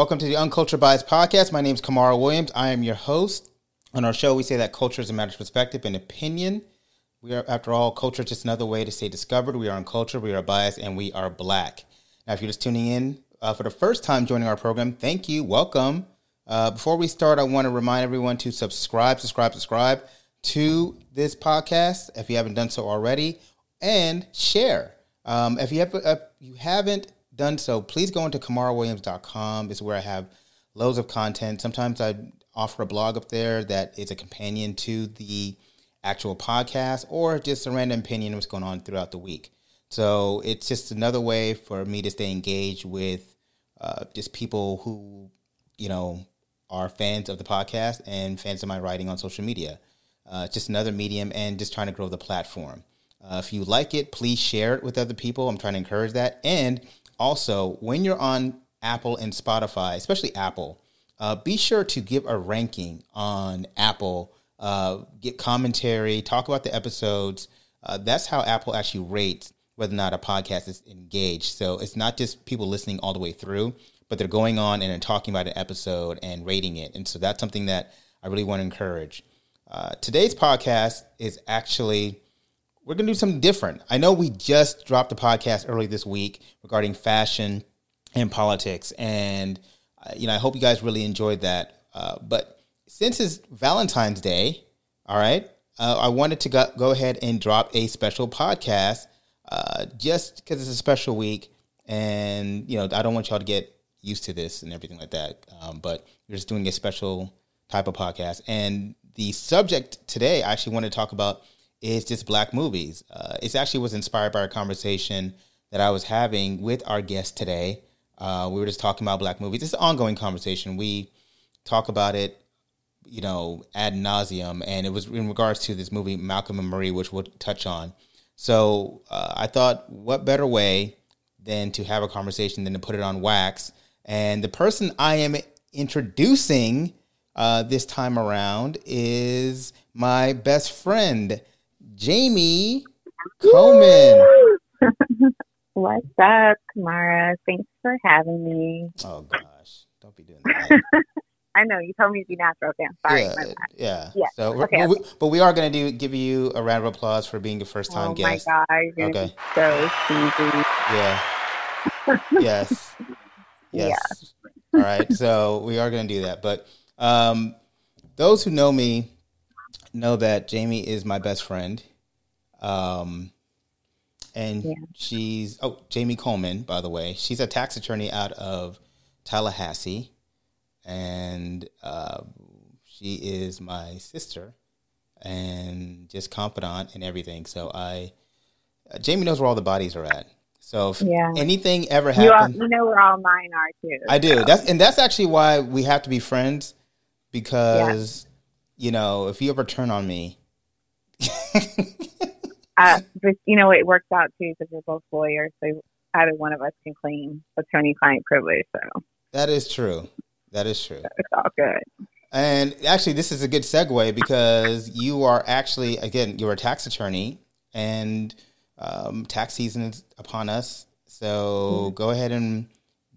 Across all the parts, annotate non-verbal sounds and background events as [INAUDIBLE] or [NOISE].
Welcome to the Uncultured Bias Podcast. My name is Kamara Williams. I am your host. On our show, we say that culture is a matter of perspective and opinion. We are, after all, culture is just another way to say discovered. We are uncultured, we are biased, and we are black. Now, if you're just tuning in uh, for the first time joining our program, thank you. Welcome. Uh, before we start, I want to remind everyone to subscribe, subscribe, subscribe to this podcast if you haven't done so already, and share. Um, if you have, if you haven't done so, please go into kamarawilliams.com. Is where I have loads of content. Sometimes I offer a blog up there that is a companion to the actual podcast or just a random opinion what's going on throughout the week. So it's just another way for me to stay engaged with uh, just people who, you know, are fans of the podcast and fans of my writing on social media. Uh, just another medium and just trying to grow the platform. Uh, if you like it, please share it with other people. I'm trying to encourage that. And also, when you're on Apple and Spotify, especially Apple, uh, be sure to give a ranking on Apple, uh, get commentary, talk about the episodes. Uh, that's how Apple actually rates whether or not a podcast is engaged. So it's not just people listening all the way through, but they're going on and talking about an episode and rating it. And so that's something that I really want to encourage. Uh, today's podcast is actually we're going to do something different. I know we just dropped a podcast early this week regarding fashion and politics, and uh, you know I hope you guys really enjoyed that. Uh, but since it's Valentine's Day, all right, uh, I wanted to go, go, ahead and drop a special podcast uh, just because it's a special week, and you know I don't want y'all to get used to this and everything like that. Um, but we're just doing a special type of podcast, and the subject today I actually want to talk about is just black movies. Uh, it actually was inspired by a conversation that I was having with our guest today. Uh, we were just talking about black movies. It's an ongoing conversation. We talk about it, you know, ad nauseum, and it was in regards to this movie Malcolm and Marie, which we'll touch on. So uh, I thought, what better way than to have a conversation than to put it on wax? And the person I am introducing uh, this time around is my best friend. Jamie Coleman. [LAUGHS] What's up, Kamara? Thanks for having me. Oh gosh, don't be doing that. [LAUGHS] I know you told me to be natural. Okay, I'm sorry. Yeah, yeah. yeah. So, okay, but, we, but, we, are going to do give you a round of applause for being a first time oh guest. Oh my god, okay. so cheesy. Yeah. [LAUGHS] yes. Yes. Yeah. All right. So we are going to do that, but um, those who know me know that Jamie is my best friend. Um, and yeah. she's oh Jamie Coleman, by the way. She's a tax attorney out of Tallahassee, and uh, she is my sister and just confidant and everything. So I, uh, Jamie knows where all the bodies are at. So if yeah. anything ever happens, you, you, know where all mine are too. I do. So. That's and that's actually why we have to be friends because yeah. you know if you ever turn on me. [LAUGHS] uh, but you know, it works out too because we're both lawyers, so either one of us can claim attorney-client privilege. So that is true. That is true. It's all good. And actually, this is a good segue because you are actually, again, you're a tax attorney, and um, tax season is upon us. So mm-hmm. go ahead and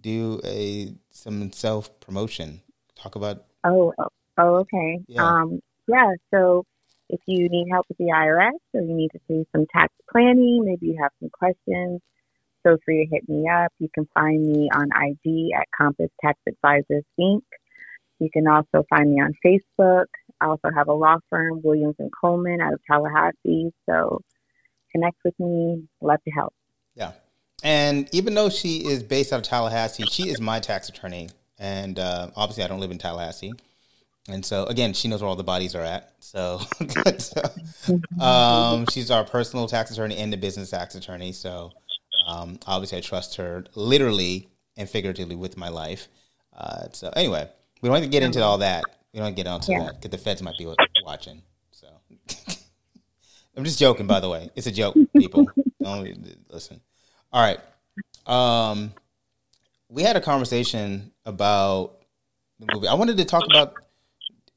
do a some self promotion. Talk about. Oh, oh, okay. Yeah. Um, yeah. So if you need help with the IRS or you need to do some tax planning, maybe you have some questions, feel free to hit me up. You can find me on IG at Compass Tax Advisors Inc. You can also find me on Facebook. I also have a law firm, Williams and Coleman, out of Tallahassee. So connect with me. Love to help. Yeah. And even though she is based out of Tallahassee, she is my tax attorney. And uh, obviously, I don't live in Tallahassee. And so again, she knows where all the bodies are at. [LAUGHS] So, um, she's our personal tax attorney and the business tax attorney. So um, obviously, I trust her literally and figuratively with my life. Uh, so anyway, we don't have to get into all that. We don't get into yeah. that because the feds might be watching. So [LAUGHS] I'm just joking, by the way. It's a joke, people. don't listen. All right. Um, we had a conversation about the movie. I wanted to talk about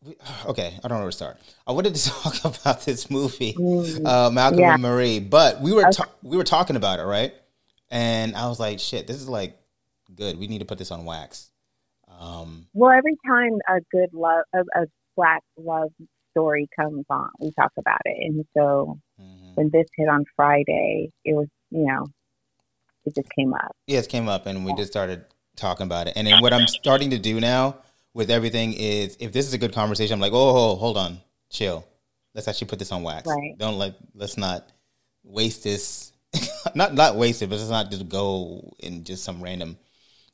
[SIGHS] okay, I don't know where to start. I wanted to [LAUGHS] talk about this movie, mm. uh, Malcolm yeah. and Marie, but we were ta- we were talking about it, right? And I was like, shit, this is like good. We need to put this on wax. Um, well, every time a good love, a, a black love story comes on, we talk about it. And so mm-hmm. when this hit on Friday, it was, you know, it just came up. Yeah, it came up, and we just started talking about it. And then what I'm starting to do now with everything is, if this is a good conversation, I'm like, oh, hold on, chill. Let's actually put this on wax. Right. Don't let let's not waste this. [LAUGHS] not not waste it, but let's not just go in just some random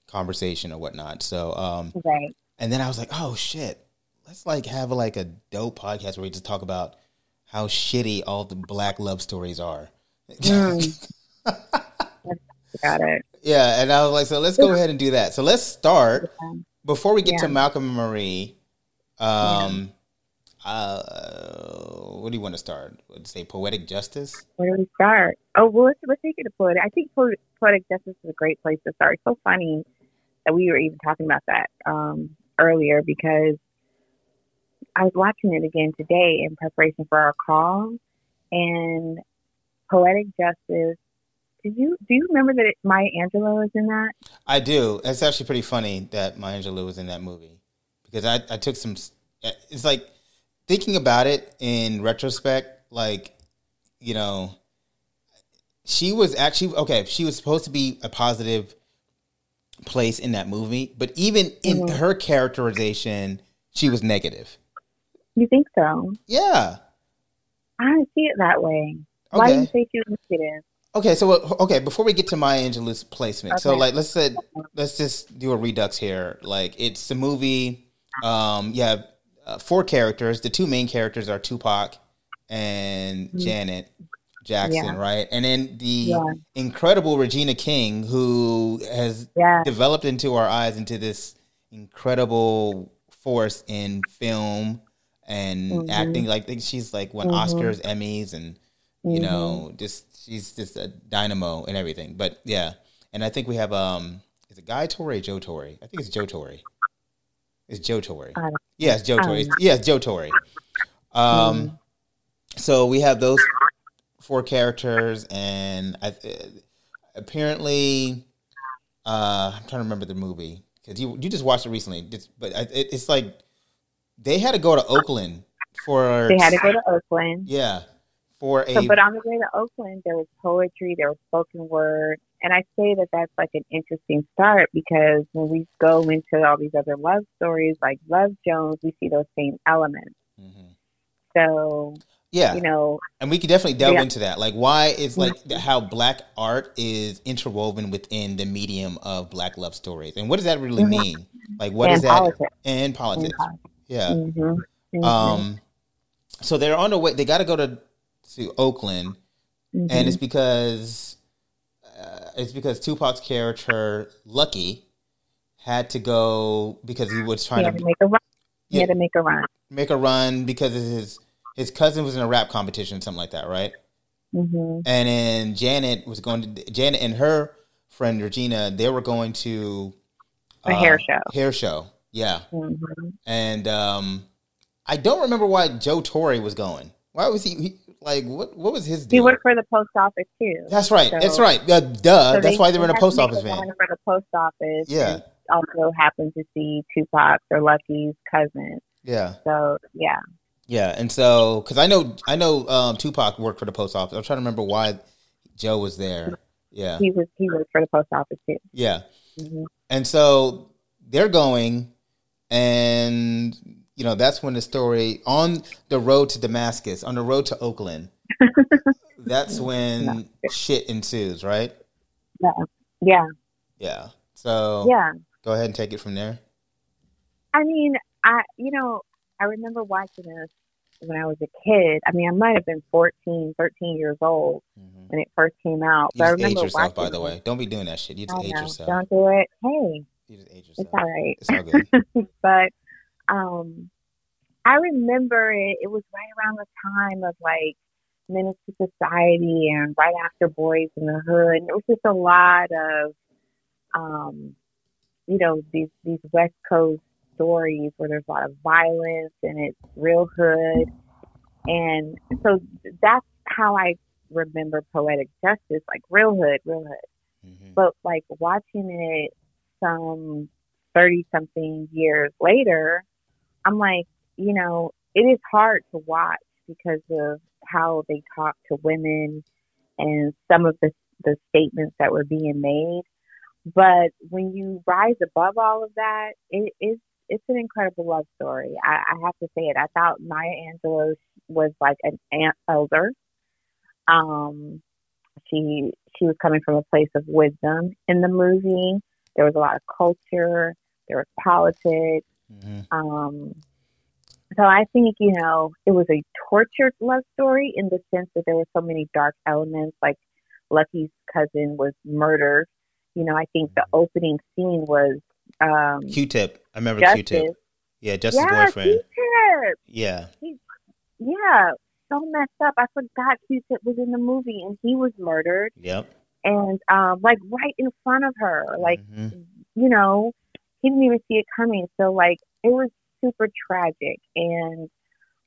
conversation or whatnot. So, um, right. And then I was like, oh shit, let's like have like a dope podcast where we just talk about how shitty all the black love stories are. Mm. [LAUGHS] Got it. Yeah, and I was like, so let's go ahead and do that. So let's start before we get yeah. to Malcolm and Marie. Um, yeah. uh, what do you want to start? Would say poetic justice? Where do we start? Oh, well, let's, let's take it to poetic. I think poetic justice is a great place to start. It's so funny that we were even talking about that um, earlier because I was watching it again today in preparation for our call, and poetic justice did you do you remember that Maya Angelou was in that? I do. It's actually pretty funny that Maya Angelou was in that movie because I, I took some. It's like thinking about it in retrospect, like you know, she was actually okay. She was supposed to be a positive place in that movie, but even in mm-hmm. her characterization, she was negative. You think so? Yeah. I don't see it that way. Okay. Why do you say she was negative? Okay, so okay, before we get to Maya Angelou's placement, okay. so like let's say let's just do a redux here. Like it's a movie. Um, you have uh, four characters. The two main characters are Tupac and mm-hmm. Janet Jackson, yeah. right? And then the yeah. incredible Regina King, who has yeah. developed into our eyes into this incredible force in film and mm-hmm. acting. Like she's like won mm-hmm. Oscars, Emmys, and you know mm-hmm. just she's just a dynamo and everything. But yeah, and I think we have um, is it Guy Torry, Joe Torry? I think it's Joe Torry. It's Joe Torry. Uh, it's Joe Torry. yeah, it's Joe Torry. Um, mm. so we have those four characters, and I, uh, apparently, uh, I'm trying to remember the movie because you you just watched it recently. It's, but it, it's like they had to go to Oakland for. They had to go to Oakland. Yeah, for a. So, but on the way to Oakland, there was poetry, there was spoken word, and I say that that's like an interesting start because when we go into all these other love stories, like Love Jones, we see those same elements. Mm-hmm. So yeah, you know, and we could definitely delve yeah. into that. Like, why is like mm-hmm. how black art is interwoven within the medium of black love stories, and what does that really mm-hmm. mean? Like, what and is that? Politics. And politics. politics. Yeah. Mm-hmm. Mm-hmm. Um. So they're on the way. They got to go to to Oakland, mm-hmm. and it's because uh, it's because Tupac's character Lucky had to go because he was trying he to, to, make a run. He yeah, had to make a run. Make a run because his his cousin was in a rap competition, something like that, right? Mm-hmm. And then Janet was going to Janet and her friend Regina. They were going to a uh, hair show. Hair show, yeah. Mm-hmm. And um, I don't remember why Joe Torry was going. Why was he, he like what? What was his? Deal? He worked for the post office too. That's right. So, That's right. Uh, duh. So That's why they're in a post office van. For the post office. Yeah. Also happened to see Tupac or Lucky's cousin. Yeah. So yeah. Yeah, and so because I know I know um, Tupac worked for the post office. I'm trying to remember why Joe was there. Yeah. He was he worked for the post office too. Yeah. Mm-hmm. And so they're going, and you know, that's when the story on the road to Damascus, on the road to Oakland, [LAUGHS] that's when no. shit ensues, right? Yeah. Yeah. Yeah. So yeah, go ahead and take it from there. I mean, I you know, I remember watching this when I was a kid. I mean, I might have been 14, 13 years old mm-hmm. when it first came out. You but I remember age yourself, by the way. Don't be doing that shit. You just age yourself. Don't do it. Hey, you just age yourself. It's all right. It's all good. [LAUGHS] but um, I remember it. It was right around the time of like II Society and right after Boys in the Hood. And it was just a lot of, um, you know, these these West Coast stories where there's a lot of violence and it's real hood. And so that's how I remember poetic justice, like real hood, real hood. Mm-hmm. But like watching it some 30 something years later, I'm like, you know, it is hard to watch because of how they talk to women and some of the the statements that were being made. But when you rise above all of that, it is it's an incredible love story. I, I have to say it. I thought Maya Angelou was like an aunt elder. Um, she she was coming from a place of wisdom in the movie. There was a lot of culture. There was politics. Mm-hmm. Um, so I think you know it was a tortured love story in the sense that there were so many dark elements. Like Lucky's cousin was murdered. You know, I think the opening scene was um, Q-Tip. I remember Q-Tip. Yeah, Justice yeah, boyfriend. Q-Tip. Yeah. He, yeah, so messed up. I forgot Q-Tip was in the movie and he was murdered. Yep. And um, like right in front of her, like mm-hmm. you know, he didn't even see it coming. So like it was super tragic, and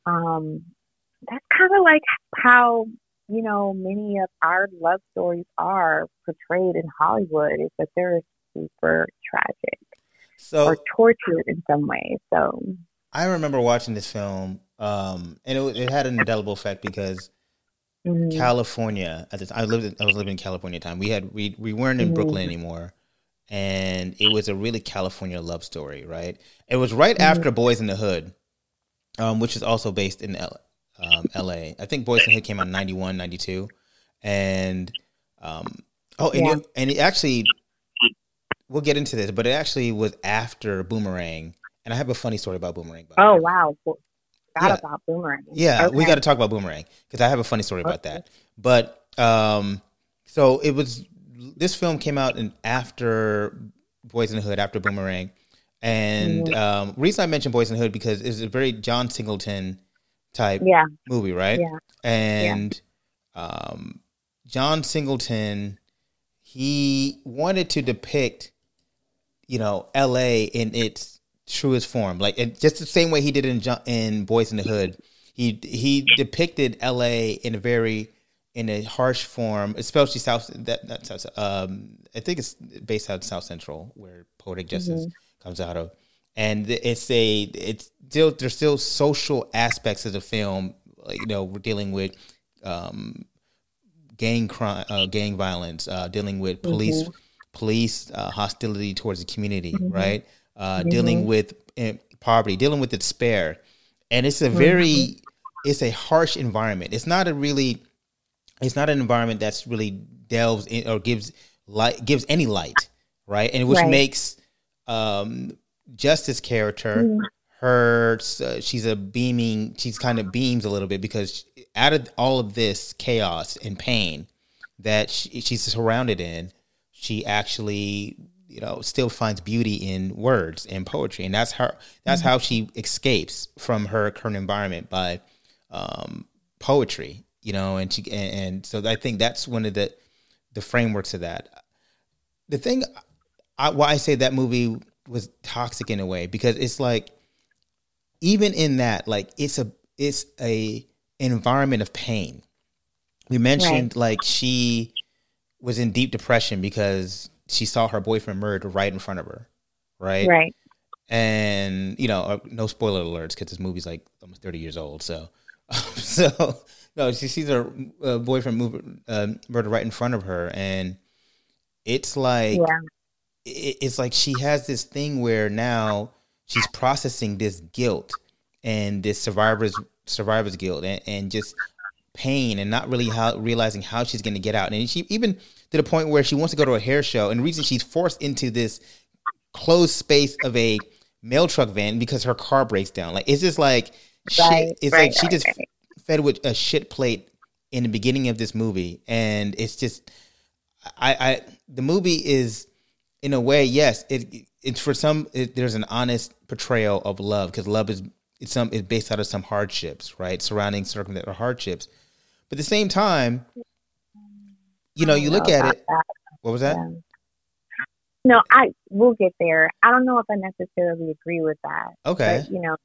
um, that's kind of like how you know many of our love stories are portrayed in Hollywood. Is that they're super tragic, so or tortured in some way. So I remember watching this film, um, and it, it had an indelible effect because. Mm-hmm. California at the time, I lived. In, I was living in California at the time. We had we we weren't in mm-hmm. Brooklyn anymore, and it was a really California love story, right? It was right mm-hmm. after Boys in the Hood, um, which is also based in L- um, LA. I think Boys in the Hood came out in 91, 92. And, um, oh, and, yeah. it, and it actually, we'll get into this, but it actually was after Boomerang. And I have a funny story about Boomerang. Oh, wow. Yeah. about Boomerang. Yeah, okay. we got to talk about Boomerang because I have a funny story about that. But, um, so it was this film came out in after Boys in the Hood, after Boomerang, and mm-hmm. um, reason I mentioned Boys in the Hood because it's a very John Singleton type yeah. movie, right? Yeah. And yeah. Um, John Singleton, he wanted to depict, you know, L.A. in its truest form, like it, just the same way he did in in Boys in the Hood. He he depicted L.A. in a very in a harsh form, especially South. That that's um, I think it's based out of South Central, where Poetic Justice mm-hmm. comes out of, and it's a it's still there's still social aspects of the film. Like, you know, we're dealing with um, gang crime, uh, gang violence, uh, dealing with police mm-hmm. police uh, hostility towards the community, mm-hmm. right? Uh, mm-hmm. Dealing with uh, poverty, dealing with despair, and it's a very mm-hmm. it's a harsh environment. It's not a really it's not an environment that's really delves in or gives light gives any light, right? And which right. makes um, Justice character mm. her uh, she's a beaming she's kind of beams a little bit because out of all of this chaos and pain that she, she's surrounded in, she actually you know still finds beauty in words and poetry, and that's her that's mm-hmm. how she escapes from her current environment by um, poetry you know, and she and, and so I think that's one of the the frameworks of that. The thing I, why I say that movie was toxic in a way because it's like even in that like it's a it's a environment of pain. We mentioned right. like she was in deep depression because she saw her boyfriend murdered right in front of her, right? Right. And you know, uh, no spoiler alerts because this movie's like almost thirty years old. So, [LAUGHS] so no, she sees her uh, boyfriend move, uh, murder right in front of her, and it's like yeah. it, it's like she has this thing where now she's processing this guilt and this survivor's survivor's guilt and, and just pain and not really how realizing how she's going to get out. And she even to the point where she wants to go to a hair show, and the reason she's forced into this closed space of a mail truck van because her car breaks down. Like it's just like right. It's right, like she just right fed with a shit plate in the beginning of this movie, and it's just, I, I, the movie is, in a way, yes, it, it's for some. It, there's an honest portrayal of love because love is it's some it's based out of some hardships, right, surrounding circumstances or hardships. But at the same time, you know, you look at it. That. What was that? Yeah. No, I will get there. I don't know if I necessarily agree with that. Okay. But, you know,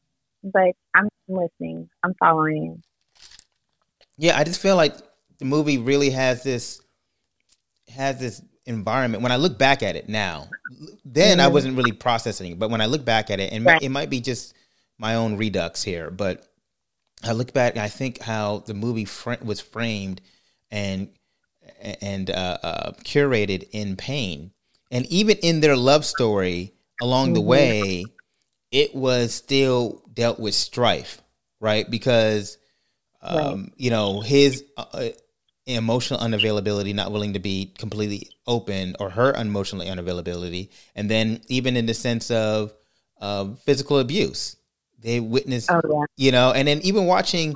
but I'm listening. I'm following. Yeah, I just feel like the movie really has this has this environment when I look back at it now. Then mm-hmm. I wasn't really processing, but when I look back at it, and right. it might be just my own redux here, but I look back and I think how the movie fr- was framed and and uh, uh, curated in pain, and even in their love story along mm-hmm. the way, it was still dealt with strife, right? Because um, right. you know his uh, uh, emotional unavailability, not willing to be completely open, or her emotional unavailability, and then even in the sense of physical abuse, they witnessed, oh, yeah. you know, and then even watching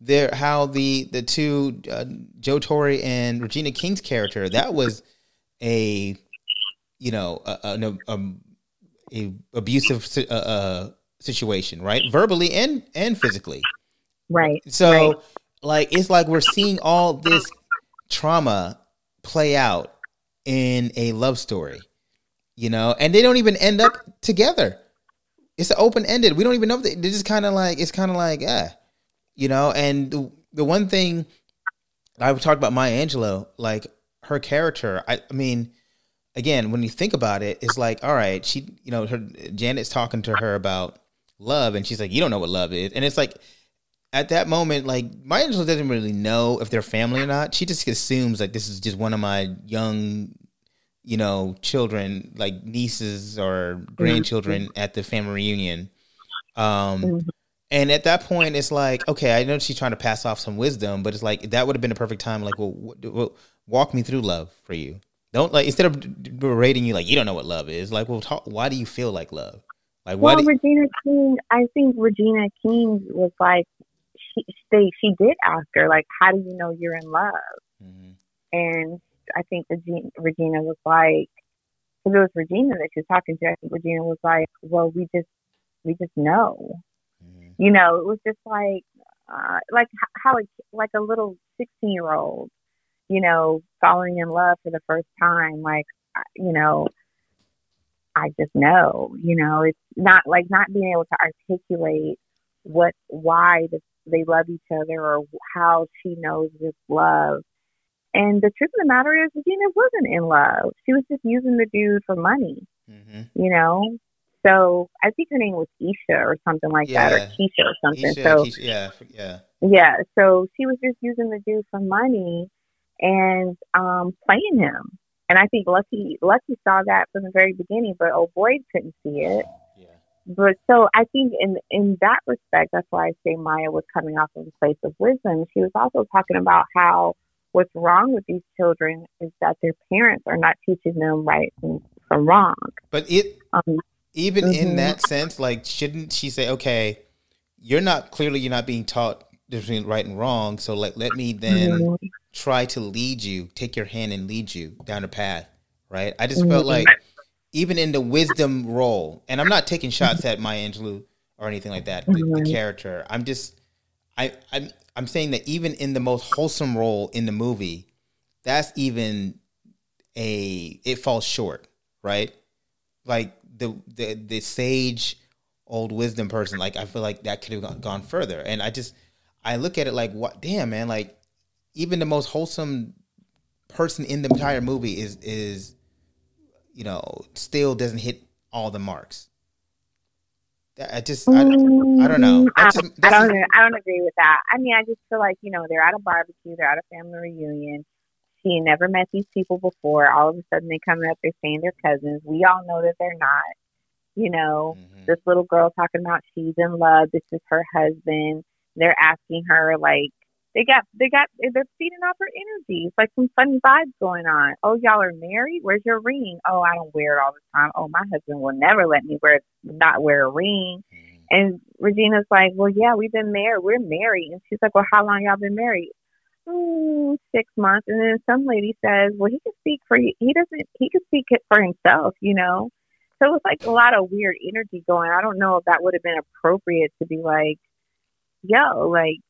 their how the the two uh, Joe Torry and Regina King's character that was a you know a, a, a, a abusive uh, uh, situation, right? Verbally and and physically, right? So right. like it's like we're seeing all this trauma play out in a love story, you know, and they don't even end up together it's open ended. We don't even know if they, they're just kind of like it's kind of like yeah, you know. And the, the one thing I talked about Maya Angelou, like her character. I, I mean, again, when you think about it, it's like all right, she, you know, her Janet's talking to her about love, and she's like, you don't know what love is, and it's like. At that moment, like Maya Angelou doesn't really know if they're family or not. She just assumes like this is just one of my young you know, children like nieces or grandchildren mm-hmm. at the family reunion. Um, mm-hmm. and at that point, it's like, okay, I know she's trying to pass off some wisdom, but it's like that would have been a perfect time. Like, well, well, walk me through love for you. Don't like instead of berating you like you don't know what love is. Like, well, talk, why do you feel like love? Like, well, Regina King, I think Regina King was like, she they she did ask her like, how do you know you're in love? Mm-hmm. And I think Regina, Regina was like, because it was Regina that she was talking to. I think Regina was like, "Well, we just, we just know." Mm-hmm. You know, it was just like, uh, like how, like a little sixteen-year-old, you know, falling in love for the first time. Like, you know, I just know. You know, it's not like not being able to articulate what, why they love each other or how she knows this love and the truth of the matter is, Regina wasn't in love. She was just using the dude for money, mm-hmm. you know? So I think her name was Iesha or something like yeah. that, or Keisha or something. Iesha, so Keisha, yeah, yeah, yeah. So she was just using the dude for money and um, playing him. And I think Lucky Lucky saw that from the very beginning, but oh boy, couldn't see it. But so I think in in that respect, that's why I say Maya was coming off of a place of wisdom. She was also talking about how what's wrong with these children is that their parents are not teaching them right from, from wrong. But it um, even mm-hmm. in that sense, like shouldn't she say, okay, you're not clearly you're not being taught between right and wrong, so like let me then mm-hmm. try to lead you, take your hand and lead you down a path, right? I just mm-hmm. felt like even in the wisdom role, and I'm not taking shots at Maya Angelou or anything like that, the, the mm-hmm. character. I'm just I I'm I'm saying that even in the most wholesome role in the movie, that's even a it falls short, right? Like the the the sage old wisdom person, like I feel like that could have gone further. And I just I look at it like what damn man, like even the most wholesome person in the entire movie is is you know still doesn't hit all the marks. I just, I, I don't know. Mm, I, just, I don't, I don't agree with that. I mean, I just feel like you know they're at a barbecue, they're at a family reunion. She never met these people before. All of a sudden, they come up, they're saying they're cousins. We all know that they're not. You know, mm-hmm. this little girl talking about she's in love. This is her husband. They're asking her like, they got they got they're feeding off her energy. It's like some funny vibes going on. Oh, y'all are married? Where's your ring? Oh, I don't wear it all the time. Oh, my husband will never let me wear not wear a ring. Mm-hmm. And Regina's like, Well, yeah, we've been married. We're married. And she's like, Well, how long y'all been married? Mm, six months. And then some lady says, Well, he can speak for you. He doesn't. He can speak it for himself, you know. So it's like a lot of weird energy going. I don't know if that would have been appropriate to be like, yo, like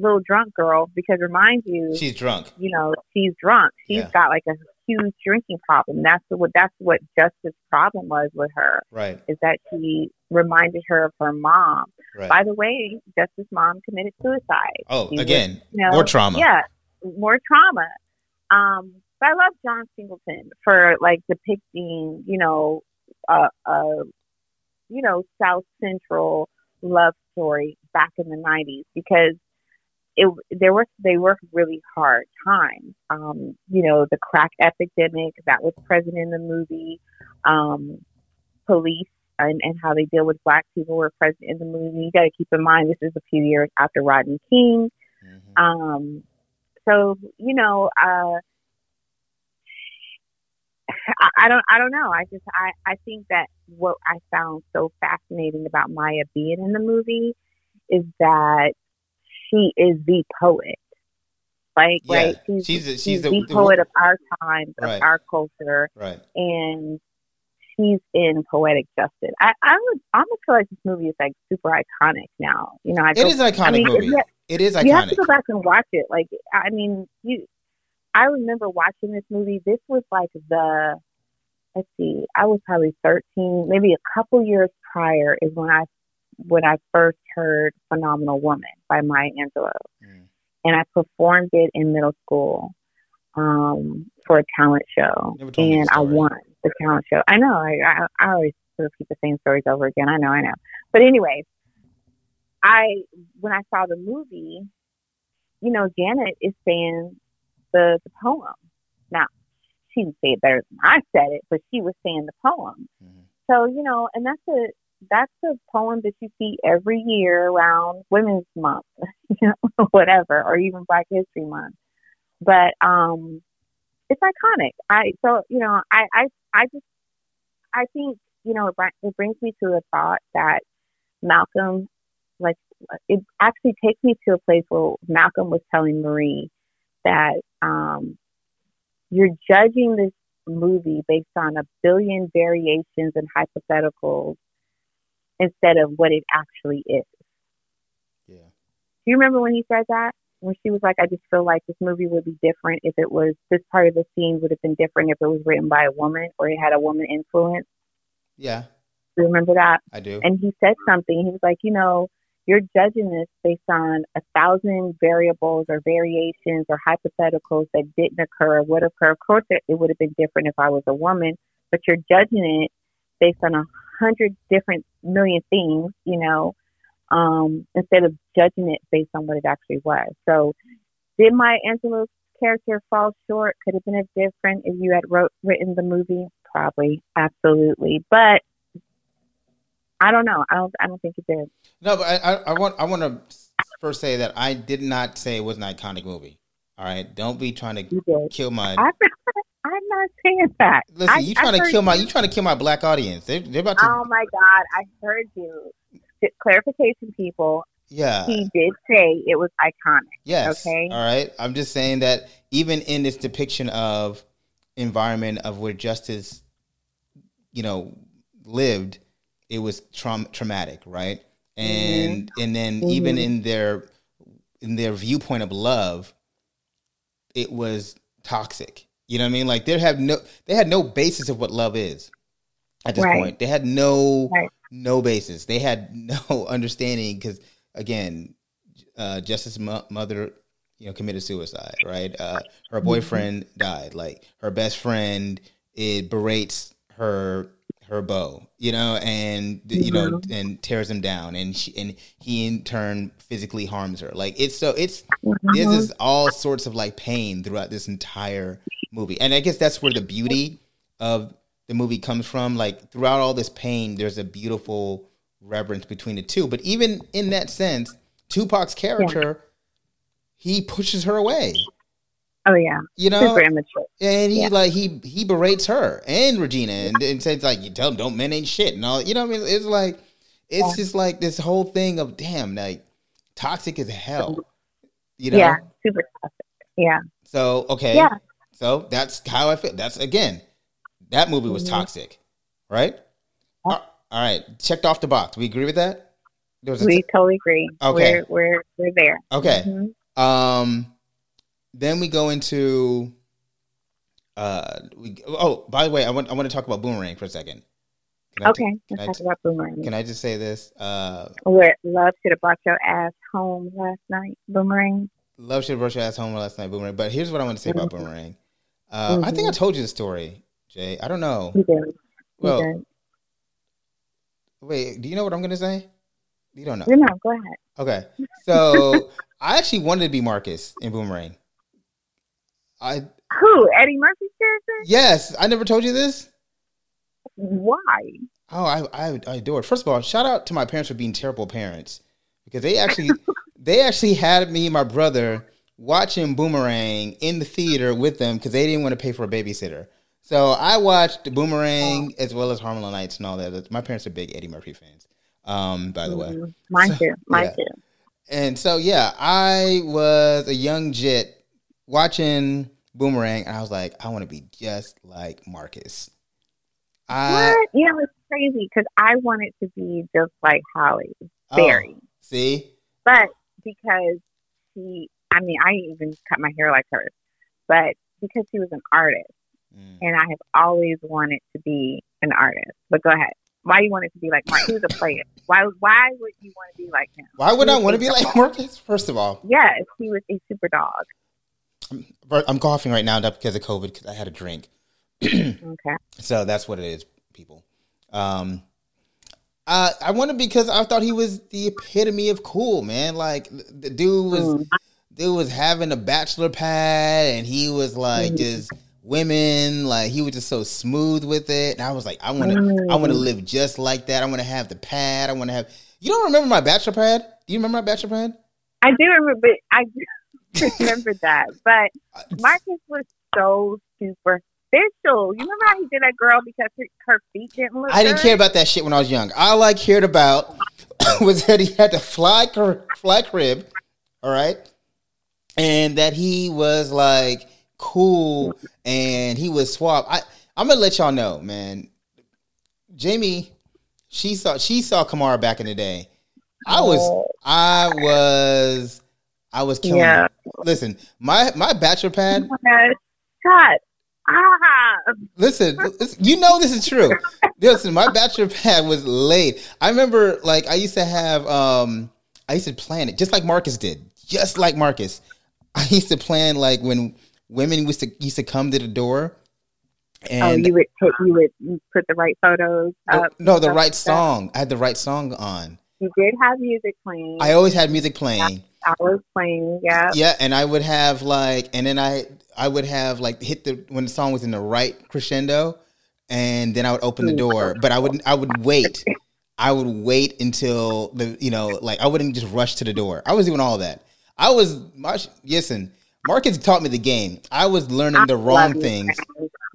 little drunk girl because remind you she's drunk. You know, she's drunk. She's yeah. got like a huge drinking problem. That's what that's what Justice's problem was with her. Right. Is that she reminded her of her mom. Right. By the way, Justice's mom committed suicide. Oh, she again, was, you know, more trauma. Yeah, more trauma. Um, But I love John Singleton for like depicting, you know, a, a you know South Central love story back in the '90s because it there were they were really hard times. Um, you know, the crack epidemic that was present in the movie, um, police and, and how they deal with black people were present in the movie. You got to keep in mind this is a few years after Rodney King. Mm-hmm. Um, so you know, uh, I, I don't, I don't know. I just, I, I think that what I found so fascinating about Maya being in the movie is that she is the poet. Like, yeah. right? She's, she's, the, she's, she's the, the, poet of our time, of our culture. Right. And she's in poetic justice. I, I would almost feel like this movie is like super iconic now. You know, I it is an iconic I mean, movie. It, it is iconic. You have to go back and watch it. Like, I mean, you. I remember watching this movie. This was like the. Let's see. I was probably thirteen, maybe a couple years prior is when I when I first heard "Phenomenal Woman" by Maya Angelou, mm. and I performed it in middle school um, for a talent show, and I won the talent show. I know. I, I I always sort of keep the same stories over again. I know. I know. But anyways, I when I saw the movie, you know, Janet is saying the the poem. Now, she didn't say it better than I said it, but she was saying the poem. Mm-hmm. So you know, and that's a that's a poem that you see every year around Women's Month, [LAUGHS] you know, [LAUGHS] whatever, or even Black History Month. But um, it's iconic. I so you know, I I I just I think you know it, it brings me to the thought that Malcolm, like, it actually takes me to a place where Malcolm was telling Marie that um, you're judging this movie based on a billion variations and hypotheticals instead of what it actually is. Yeah. Do you remember when he said that? When she was like, I just feel like this movie would be different if it was, this part of the scene would have been different if it was written by a woman or it had a woman influence. Yeah. Do you remember that? I do. And he said something. He was like, you know, you're judging this based on a thousand variables or variations or hypotheticals that didn't occur or would occur. Of course, it, it would have been different if I was a woman, but you're judging it based on a hundred different million things, you know, um, instead of judging it based on what it actually was. So, did Maya Angelou's character fall short? Could have been different if you had wrote written the movie. Probably, absolutely, but I don't know. I don't. I don't think it did. No, but I, I, want. I want to first say that I did not say it was an iconic movie. All right, don't be trying to kill my. I'm not saying that. Listen, I, you trying to kill my. You trying to kill my black audience? They, are about to. Oh my God! I heard you. Clarification, people. Yeah. He did say it was iconic. Yes. Okay. All right. I'm just saying that even in this depiction of environment of where justice, you know, lived, it was tra- traumatic, right? And mm-hmm. and then mm-hmm. even in their in their viewpoint of love, it was toxic. You know what I mean? Like they have no they had no basis of what love is at this right. point. They had no right. no basis. They had [LAUGHS] no understanding because again, uh, Justice's mo- mother, you know, committed suicide. Right? Uh, her mm-hmm. boyfriend died. Like her best friend, it berates her her bow, you know, and mm-hmm. you know, mm-hmm. and tears him down, and she and he in turn physically harms her. Like it's so it's mm-hmm. this is all sorts of like pain throughout this entire movie, and I guess that's where the beauty of the movie comes from. Like throughout all this pain, there's a beautiful reverence between the two. But even in that sense, Tupac's character, yeah. he pushes her away. Oh yeah, you know, super immature. And he yeah. like he he berates her and Regina and, and says like you tell them don't men ain't shit and all. You know what I mean? It's like it's yeah. just like this whole thing of damn like toxic as hell. You know? Yeah, super toxic. Yeah. So okay. Yeah. So that's how I feel. That's again, that movie was mm-hmm. toxic, right? All right, checked off the box. We agree with that. we t- totally agree. Okay, we're we're, we're there. Okay. Mm-hmm. Um then we go into uh we oh by the way I want I want to talk about Boomerang for a second. okay, t- let's talk about Boomerang. Can I just say this? Uh Where love should have brought your ass home last night, Boomerang. Love should have brought your ass home last night, Boomerang. But here's what I want to say mm-hmm. about Boomerang. Uh, mm-hmm. I think I mm-hmm. told you the story, Jay. I don't know. You did. You well, did. wait. Do you know what I'm going to say? You don't know. Know. Go ahead. Okay. So [LAUGHS] I actually wanted to be Marcus in Boomerang. I who Eddie Murphy's character? Yes, I never told you this. Why? Oh, I, I I adore it. First of all, shout out to my parents for being terrible parents because they actually [LAUGHS] they actually had me and my brother watching Boomerang in the theater with them because they didn't want to pay for a babysitter. So I watched Boomerang as well as Harlem Nights and all that. My parents are big Eddie Murphy fans. Um, by the mm-hmm. way, mine so, too. Mine yeah. too. And so yeah, I was a young jit watching Boomerang, and I was like, I want to be just like Marcus. I, what? You know, it's crazy because I wanted to be just like Halle Berry. Oh, see, but because she, I mean, I even cut my hair like hers, but because she was an artist, mm. and I have always wanted to be an artist. But go ahead. Why you wanted to be like? He was a player. Why? Why would you want to be like him? Why would I want to be like [LAUGHS] Marcus? First of all, yes, he was a super dog. I'm, I'm coughing right now, not because of COVID, because I had a drink. okay. [CLEARS THROAT] So that's what it is, people. Um, uh, I wanted because I thought he was the epitome of cool, man. Like the dude was, mm. dude was having a bachelor pad, and he was like mm. just women. Like he was just so smooth with it. And I was like, I want to, mm. I want to live just like that. I want to have the pad. I want to have. You don't remember my bachelor pad? Do you remember my bachelor pad? I do remember, but I [LAUGHS] remember that. But Marcus was so superficial. You remember how he did that girl because her, her feet didn't look. I didn't care about that shit when I was young. All I cared about [LAUGHS] was that he had to fly fly crib, all right, and that he was like cool and he was swap. I I'm gonna let y'all know, man. Jamie, she saw she saw Kamara back in the day. I was. I was I was killing. Yeah. Listen, my my bachelor pad. Shut Ah. Listen, you know this is true. Listen, my bachelor pad was laid. I remember, like, I used to have, um, I used to plan it just like Marcus did, just like Marcus. I used to plan like when women used to used to come to the door. And oh, you would put you would put the right photos. Up no, the right like song. I had the right song on. You did have music playing. I always had music playing. I was playing, yeah. Yeah, and I would have like, and then I I would have like hit the when the song was in the right crescendo, and then I would open the door. But I wouldn't, I would wait. I would wait until the you know like I wouldn't just rush to the door. I was doing all that. I was listen. Marcus taught me the game. I was learning I the wrong things.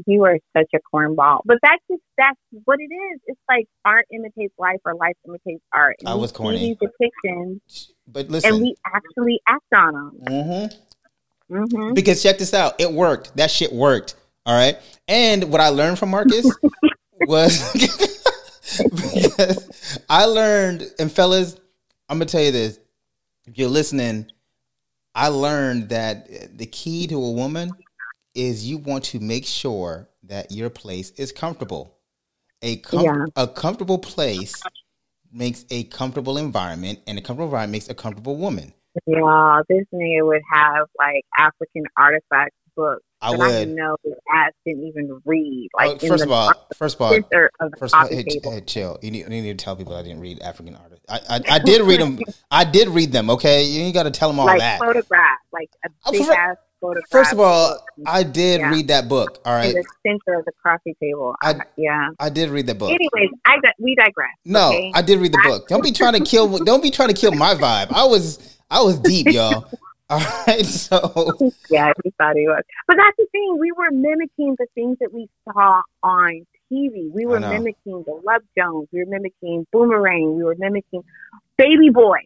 You are such a cornball, but that's just that's what it is. It's like art imitates life, or life imitates art. And I was corny. These depictions, but listen, and we actually act on them. Mm-hmm. Mm-hmm. Because check this out, it worked. That shit worked. All right. And what I learned from Marcus [LAUGHS] was [LAUGHS] I learned, and fellas, I'm gonna tell you this: if you're listening, I learned that the key to a woman is you want to make sure that your place is comfortable. A com- yeah. a comfortable place makes a comfortable environment, and a comfortable environment makes a comfortable woman. Yeah, this nigga would have like African artifacts books. I would. I know ass didn't even read. Like, oh, first of all, first of all, first of all, hey, hey, chill. You need, you need to tell people I didn't read African artists. I, I, I did read them. [LAUGHS] I did read them. Okay, you ain't got to tell them all like that. Photograph, like a oh, big ass photograph. First of all, I did yeah. read that book. All right, in the center of the coffee table. I, yeah, I did read the book. Anyways, I we digress. No, okay? I did read the book. Don't be trying to kill. don't be trying to kill my vibe. I was I was deep, y'all. [LAUGHS] All right, so yeah, he thought he was, but that's the thing. We were mimicking the things that we saw on TV. We were mimicking the Love Jones. We were mimicking Boomerang. We were mimicking Baby Boy.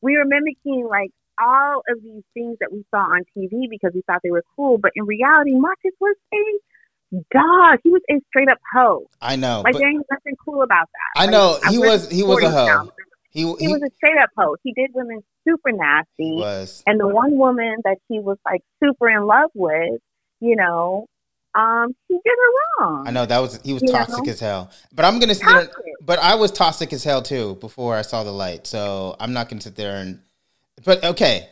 We were mimicking like all of these things that we saw on TV because we thought they were cool. But in reality, Marcus was a dog. He was a straight up hoe. I know. Like there ain't nothing cool about that. I know he was. He was a hoe. He, he, he, was a straight up hoe. He did women super nasty. was. And the one woman that he was like super in love with, you know, um, he did her wrong. I know that was he was you toxic know? as hell. But I'm gonna sit there, but I was toxic as hell too before I saw the light. So I'm not gonna sit there and but okay.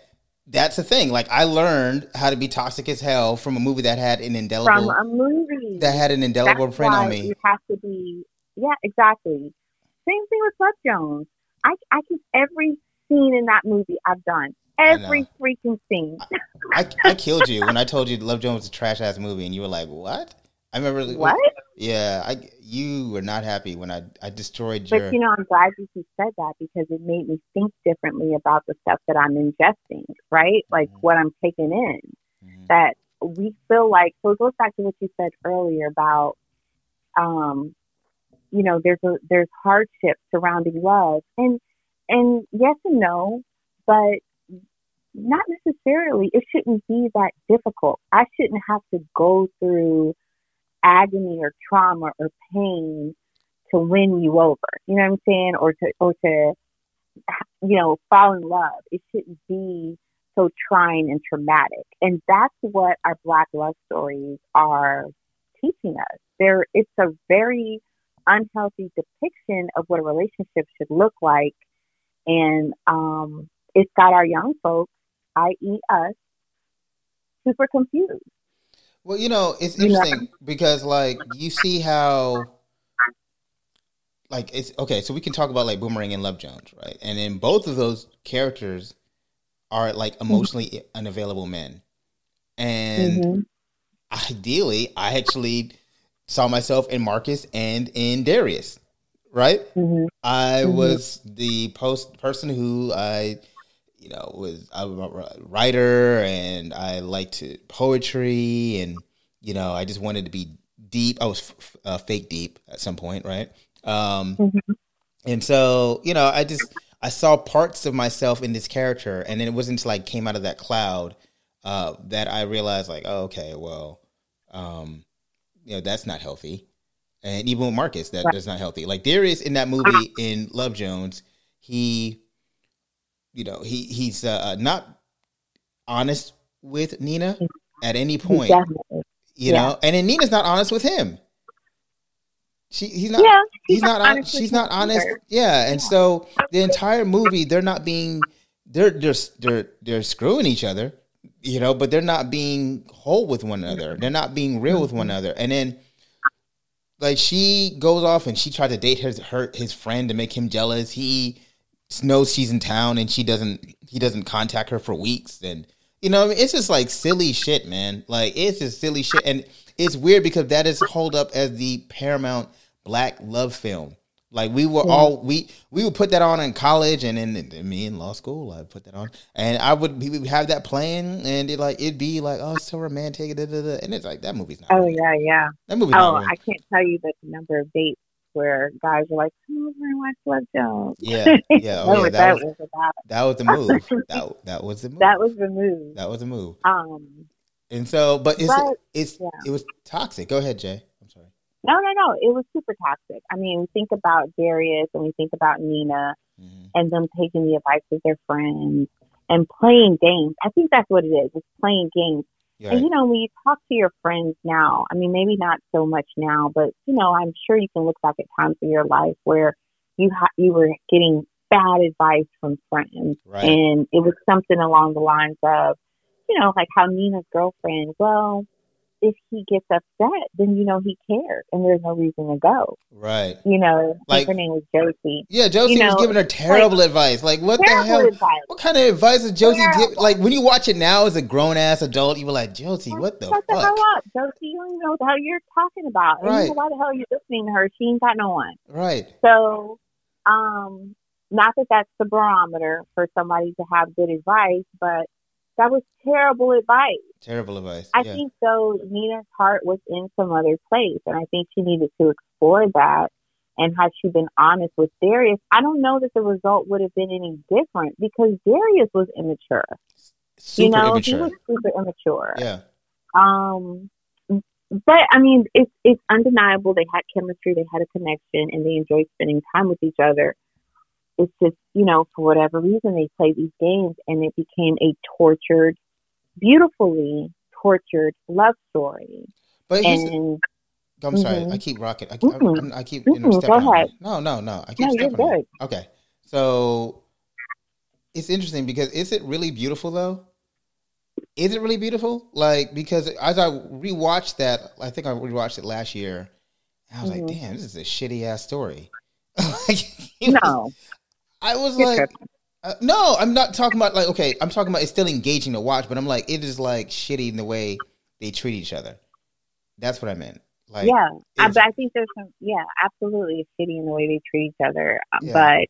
that's the thing. Like I learned how to be toxic as hell from a movie that had an indelible from a movie that had an indelible That's print on me. You have to be yeah, exactly. Same thing with Love Jones. I I can every scene in that movie I've done. Every freaking scene. I, I killed you when I told you Love Jones was a trash ass movie, and you were like, "What?" I remember. What? Yeah, I you were not happy when I I destroyed your. But you know, I'm glad you said that because it made me think differently about the stuff that I'm ingesting, right? Like Mhm. what I'm taking in. Mhm. That we feel like so it goes back to what you said earlier about um you know, there's a there's hardship surrounding love. And and yes and no, but not necessarily it shouldn't be that difficult. I shouldn't have to go through agony or trauma or pain to win you over. You know what I'm saying? Or to or to you know fall in love. It shouldn't be so trying and traumatic. And that's what our black love stories are teaching us. There it's a very unhealthy depiction of what a relationship should look like. And um it's got our young folks, i.e. us, super confused. Well, you know, it's interesting because like you see how like it's okay, so we can talk about like Boomerang and Love Jones, right? And then both of those characters are like emotionally unavailable men. And Mhm. ideally, I actually saw myself in Marcus and in Darius, right? Mhm. I Mhm. was the post person who I, you know, was I'm a writer and I liked to poetry and you know I just wanted to be deep. I was f- uh, fake deep at some point, right? Um, Mhm. and so you know I just I saw parts of myself in this character, and then it wasn't until I came out of that cloud uh, that I realized like, oh, okay, well, um, you know, that's not healthy. And even with Marcus, that, Right. that's not healthy. Like Darius in that movie in Love Jones, he, you know, he he's uh, not honest with Nina at any point, Definitely. you Yeah. know, and then Nina's not honest with him. She he's not yeah, he's not hon- honest she's not honest yeah and so the entire movie they're not being they're they're they're they're screwing each other you know but they're not being whole with one another they're not being real with one another and then like she goes off and she tried to date his her his friend to make him jealous he knows she's in town and she doesn't he doesn't contact her for weeks and you know I mean? it's just like silly shit man like it's just silly shit and it's weird because that is hold up as the paramount black love film like we were hmm. all we we would put that on in college and then in, me in law school I put that on and I would we would have that playing and it like it'd be like oh so romantic da, da, da. and it's like that movie's not Oh real. yeah, yeah. that movie Oh, real. I can't tell you the number of dates where guys are like, "Come over and watch Love Jones." yeah [LAUGHS] yeah oh yeah what that was was about. that was the [LAUGHS] move that that was the move That was the move. that was the move Um, And so, but it's But, it's yeah. it was toxic. Go ahead, Jay. I'm sorry. no, no, no. It was super toxic. I mean, we think about Darius and we think about Nina hmm and them taking the advice of their friends and playing games. I think that's what it is. It's playing games. And you know, when you talk to your friends now, I mean, maybe not so much now, but you know, I'm sure you can look back at times in your life where you ha- you were getting bad advice from friends, Right. and it was something along the lines of, you know, like how Nina's girlfriend. Well, if he gets upset, then you know he cares, and there's no reason to go. right. You know, Like- her name was Josie. Yeah, Josie You was know, giving her terrible advice. Like, what the hell? advice. What kind of advice is Josie give? Like, when you watch it now as a grown ass adult, you were like, Josie, what the Shut the fuck? hell up, Josie. You don't even know what the hell you're talking about. And you Right. know why the hell you're listening to her? She ain't got no one. Right. So, um, not that that's the barometer for somebody to have good advice, but that was terrible advice. Terrible advice. I yeah. think though Nina's heart was in some other place, and I think she needed to explore that. And had she been honest with Darius, I don't know that the result would have been any different because Darius was immature. Super you know, immature. he was super immature. yeah. Um, but I mean, it's it's undeniable they had chemistry, they had a connection, and they enjoyed spending time with each other. It's just you know, for whatever reason, they play these games, and it became a tortured, beautifully tortured love story. But And I'm sorry. Mhm. I keep rocking. I keep. I'm- I keep Mhm. you Go ahead. No, no, no. I keep no, you're stepping on you. good. Okay. So it's interesting because is it really beautiful though? is it really beautiful? Like because as I rewatched that, I think I rewatched it last year. I was mm-hmm. like, damn, this is a shitty ass story. [LAUGHS] no, I was like, uh, no, I'm not talking about like okay, I'm talking about it's still engaging to watch, but I'm like it is like shitty in the way they treat each other. That's what I meant. Like, yeah, I, I think there's some. Yeah, absolutely, it's shitty in the way they treat each other. Uh, yeah.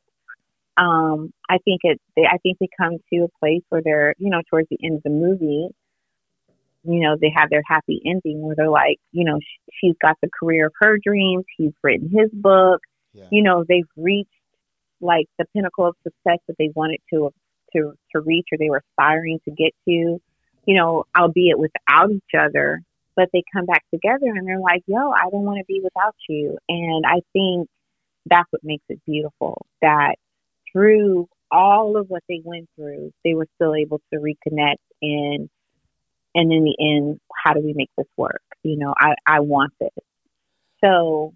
But um, I think it. They, I think they come to a place where they're, you know, towards the end of the movie, you know, they have their happy ending where they're like, you know, sh- she's got the career of her dreams. He's written his book. Yeah. You know, they've reached like the pinnacle of success that they wanted to to to reach or they were aspiring to get to. You know, albeit without each other but they come back together and they're like, yo, I don't want to be without you. And I think that's what makes it beautiful that through all of what they went through, they were still able to reconnect and and in the end, how do we make this work? You know, I, I want this. So,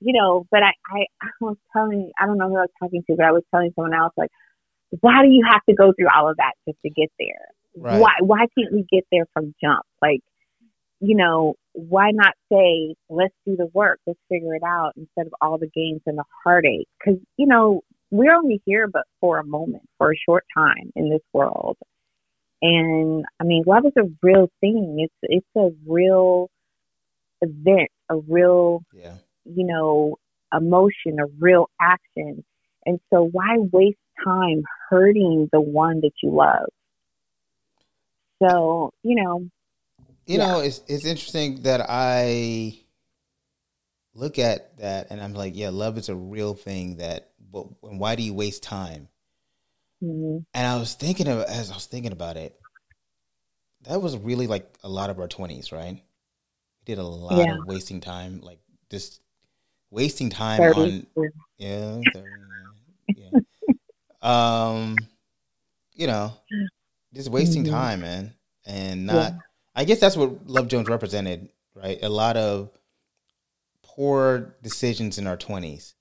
you know, but I, I, I was telling, I don't know who I was talking to, but I was telling someone else, like, why do you have to go through all of that just to get there? Right. Why, why can't we get there from jump? Like, you know, why not say, let's do the work, let's figure it out instead of all the games and the heartache? Because, you know, we're only here but for a moment, for a short time in this world. And I mean, love is a real thing. It's it's a real event, a real, yeah. You know, emotion, a real action. And so, why waste time hurting the one that you love? So, you know, you yeah. know, it's it's interesting that I look at that and I'm like, yeah, love is a real thing. That, but why do you waste time? Mm-hmm. And I was thinking of as I was thinking about it, that was really like a lot of our twenties, right? We did a lot yeah. of wasting time, like just wasting time 30. on yeah, 30, yeah. [LAUGHS] um, you know, just wasting mm-hmm. time, man, and not. Yeah I guess that's what Love Jones represented, right? A lot of poor decisions in our 20s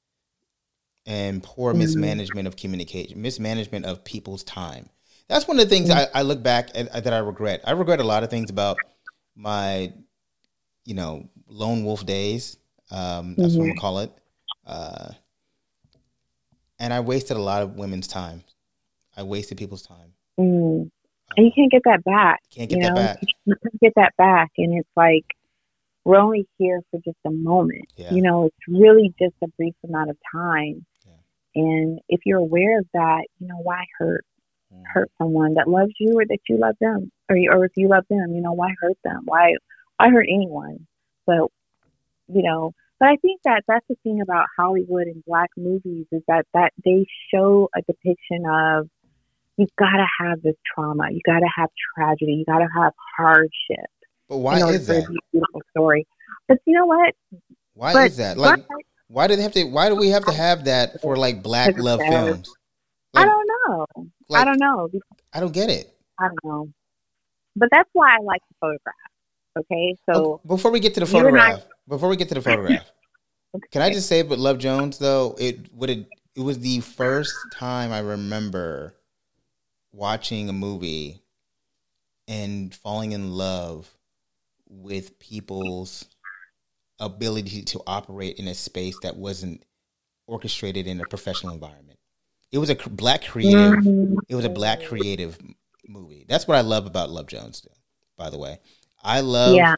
and poor mm-hmm. mismanagement of communication, mismanagement of people's time. That's one of the things mm-hmm. I, I, look back at that I regret. I regret a lot of things about my, you know, lone wolf days. Um, that's mm-hmm. what I'm gonna call it. Uh, and I wasted a lot of women's time. I wasted people's time. Mm and you can't get that back. Can't get that know? back. You can't get that back, and it's like we're only here for just a moment. Yeah. You know, it's really just a brief amount of time. Yeah. And if you're aware of that, you know, why hurt mm. hurt someone that loves you or that you love them, or or if you love them, you know, why hurt them? Why why hurt anyone? But you know, but I think that that's the thing about Hollywood and black movies is that that they show a depiction of you gotta have this trauma. You gotta have tragedy. You gotta have hardship. But why is that? beautiful story. But you know what? Why but, is that? Like, why do they have to? Why do we have to have that for like black love films? Like, I don't know. Like, I don't know. I don't get it. I don't know. But that's why I like the photograph. Okay, so oh, before we get to the photograph, I, before we get to the photograph, okay. can I just say, but Love Jones though it would it it was the first time I remember watching a movie and falling in love with people's ability to operate in a space that wasn't orchestrated in a professional environment. It was a black creative. Mm-hmm. It was a black creative movie. That's what I love about Love Jones. By the way, I love yeah.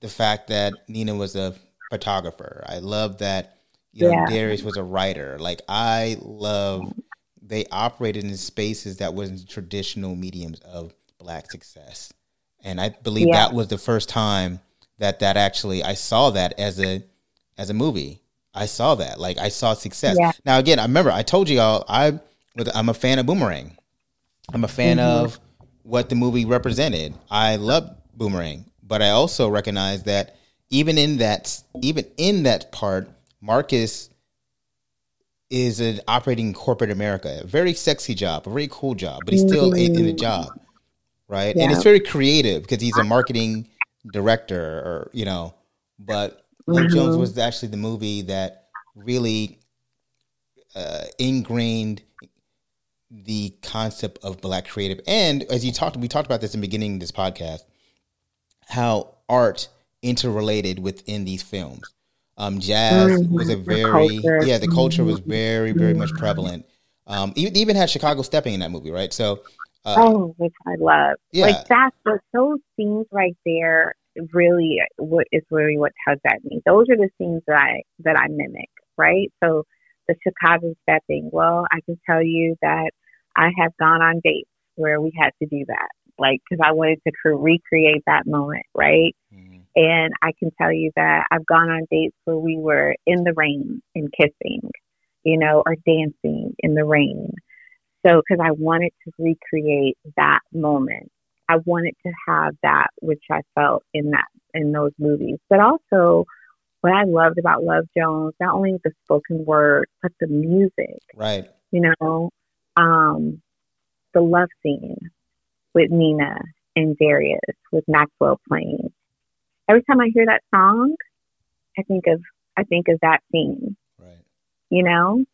the fact that Nina was a photographer. I love that you know yeah. Darius was a writer. Like I love they operated in spaces that wasn't traditional mediums of black success. And I believe yeah. that was the first time that that actually I saw that as a as a movie. I saw that. Like I saw success. Yeah. Now again, I remember I told you all I I'm a fan of Boomerang. I'm a fan mm-hmm. of what the movie represented. I love Boomerang, but I also recognize that even in that even in that part, Marcus is an operating corporate America. A very sexy job, a very cool job, but he's still mm-hmm. in, a job, right? Yeah. And it's very creative because he's a marketing director, or you know. But mm-hmm. Jones was actually the movie that really uh, ingrained the concept of black creative. And as you talked, we talked about this in the beginning of this podcast, how art interrelated within these films. Um, jazz mm-hmm. was a very yeah, the culture was very very much mm-hmm. prevalent. Um, even, even had Chicago stepping in that movie, right? So, uh, oh, which I love. Yeah. Like that's what those scenes right there really what is really what tugs at me. Those are the scenes that I that I mimic, right? So the Chicago stepping. Well, I can tell you that I have gone on dates where we had to do that, like because I wanted to recreate that moment, right? Mm-hmm. And I can tell you that I've gone on dates where we were in the rain and kissing, you know, or dancing in the rain. So, because I wanted to recreate that moment, I wanted to have that which I felt in that in those movies, but also what I loved about Love Jones, not only the spoken word, but the music. Right. You know, um, the love scene with Nina and Darius, with Maxwell playing. Every time I hear that song, I think of I think of that scene. Right. You know?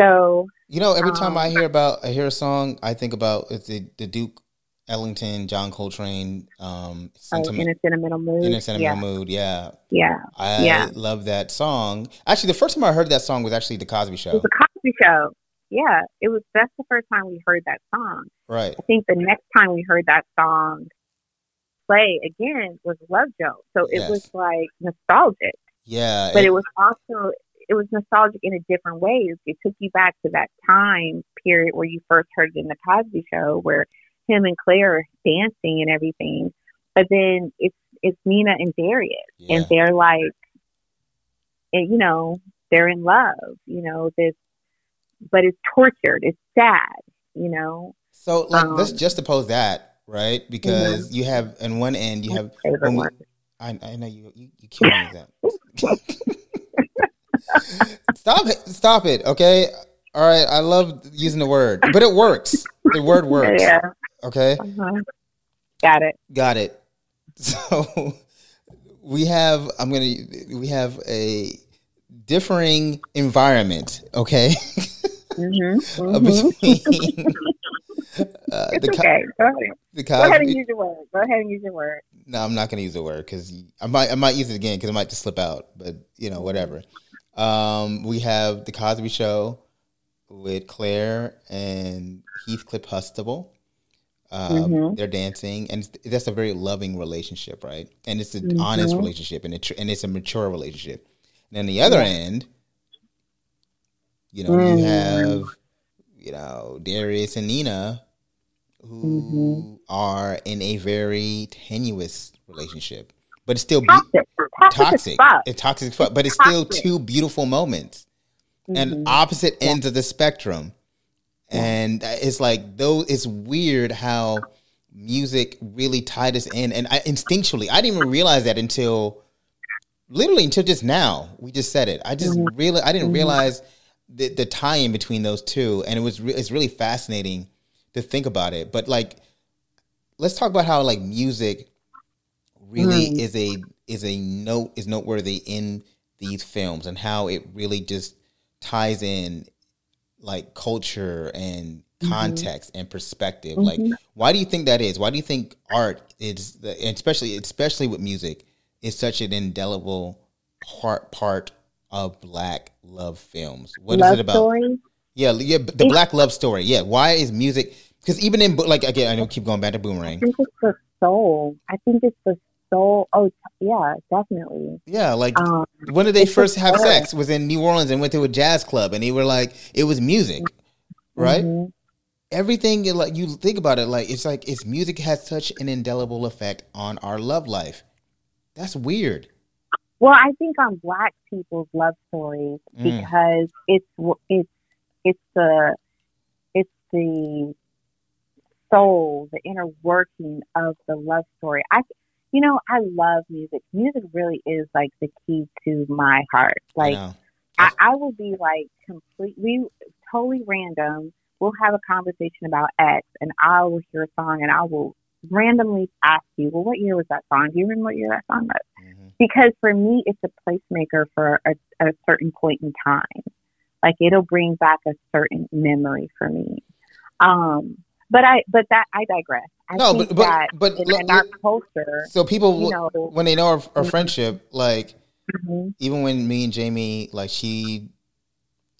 So You know, every time um, I hear about I hear a song, I think about it's the, the Duke Ellington, John Coltrane, um, sentiment, oh, in a sentimental mood. In a sentimental yeah. mood, yeah. Yeah. I yeah. love that song. Actually, the first time I heard that song was actually The Cosby Show. It was The Cosby Show. Yeah. It was, that's the first time we heard that song. Right. I think the next time we heard that song play again was Love Joe. So it yes. was like nostalgic. Yeah. But it, it was also, it was nostalgic in a different way. It took you back to that time period where you first heard it in The Cosby Show where him and Claire dancing and everything. But then it's it's Nina and Darius, yeah. and they're like, and, you know, they're in love. You know this, but it's tortured. It's sad. You know. So like, um, let's just oppose that, right? Because mm-hmm. you have, on one end, you have. We, I, I know you. You, you kill me that. stop it! Stop it! Okay. All right. I love using the word, but it works. The word [LAUGHS] works. Yeah. Okay. Uh-huh. Got it. Got it. [LAUGHS] So we have I'm gonna we have a differing environment. Okay. [LAUGHS] Mm-hmm. mm-hmm. Between, [LAUGHS] uh, it's the, okay. Go ahead. The Cosby, Go ahead and use your word. Go ahead and use your word. No, I'm not going to use the word because I might I might use it again because it might just slip out. But you know, whatever. Um, we have the Cosby Show with Claire and Heathcliff Huxtable. Um, mm-hmm. They're dancing, and that's a very loving relationship, right? And it's an mm-hmm. honest relationship, and it, and it's a mature relationship. And on the other yeah. end, you know, mm. you have you know Darius and Nina, who mm-hmm. are in a very tenuous relationship, but it's still toxic. Be- toxic. toxic. It's toxic, but it's, it's still two beautiful moments, and mm-hmm. opposite ends of the spectrum and it's like though it's weird how music really tied us in and I, instinctually i didn't even realize that until literally until just now we just said it i just mm-hmm. really i didn't mm-hmm. realize the, the tie-in between those two and it was re- it's really fascinating to think about it but like let's talk about how like music really mm. is a is a note is noteworthy in these films and how it really just ties in like culture and mm-hmm. context mm-hmm. and perspective. Mm-hmm. Like, why do you think that is? Why do you think art is, the, especially especially with music, is such an indelible part part of Black love films? What love is it about? Story? Yeah, yeah, the it's, Black love story. Yeah, why is music? Because even in like again, I know keep going back to Boomerang. I think it's the soul. I think it's the soul. oh yeah definitely yeah like um, when did they first have sex was in new orleans and went to a jazz club and they were like it was music right mm-hmm. everything like you think about it like it's like it's music has such an indelible effect on our love life that's weird well i think on black people's love stories mm. because it's it's it's the it's the soul the inner working of the love story i you know, I love music. Music really is like the key to my heart. Like, I, I, will be like completely, totally random. We'll have a conversation about X, and I will hear a song, and I will randomly ask you, "Well, what year was that song? Do you remember what year that song was?" Mm-hmm. Because for me, it's a placemaker for a, a certain point in time. Like it'll bring back a certain memory for me. Um, but I, but that I digress. I no, but but, but in, in, our culture, so people you know, when they know our, our mm-hmm. friendship, like mm-hmm. even when me and Jamie, like she,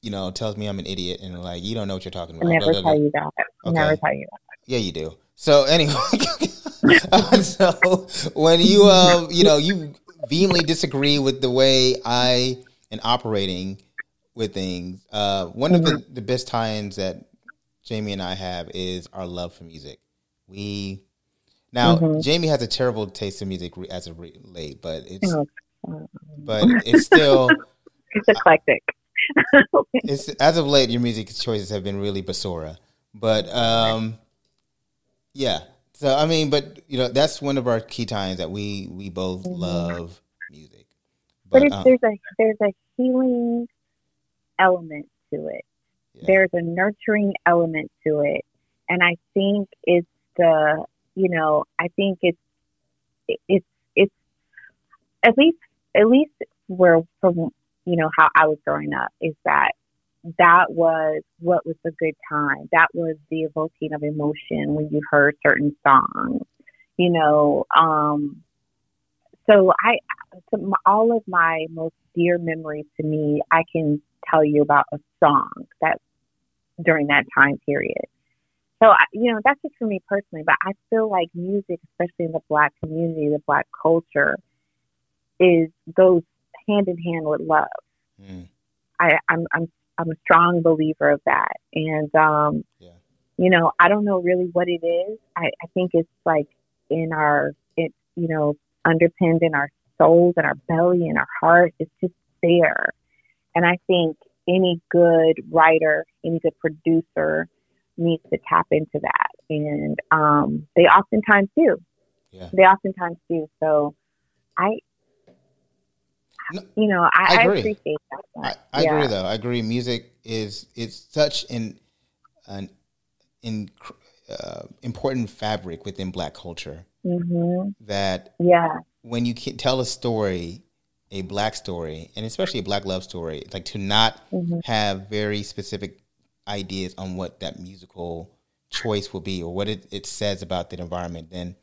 you know, tells me I'm an idiot and like you don't know what you're talking about. I never tell you that. Okay. Never tell you that. Yeah, you do. So anyway, [LAUGHS] [LAUGHS] so when you um you know you vehemently disagree with the way I am operating with things, uh, one of the, the best tie-ins that Jamie and I have is our love for music. We now mm-hmm. Jamie has a terrible taste in music as of late, but it's oh, but it's still [LAUGHS] it's eclectic. [LAUGHS] it's as of late, your music choices have been really basura, but um, yeah. So I mean, but you know, that's one of our key times that we we both mm-hmm. love music. But, but um, there's a there's a healing element to it. Yeah. There's a nurturing element to it. And I think it's the, you know, I think it's, it's, it's at least, at least where from, you know, how I was growing up is that that was what was a good time. That was the evoking of emotion when you heard certain songs, you know. Um, so I, all of my most dear memories to me, I can tell you about a song that during that time period. So, you know, that's just for me personally, but I feel like music, especially in the black community, the black culture, is goes hand in hand with love. Mm. I, I'm, I'm, I'm a strong believer of that. And, um, yeah. you know, I don't know really what it is. I, I think it's like in our, it, you know, underpinned in our souls and our belly and our heart. It's just there. And I think any good writer, any good producer needs to tap into that. And um, they oftentimes do. Yeah. They oftentimes do. So I, no, you know, I, I, I appreciate that. I, I yeah. agree, though. I agree. Music is it's such an an in, uh, important fabric within Black culture mm-hmm. that yeah, when you can tell a story a black story and especially a black love story like to not mm-hmm. have very specific ideas on what that musical choice will be or what it, it says about the environment then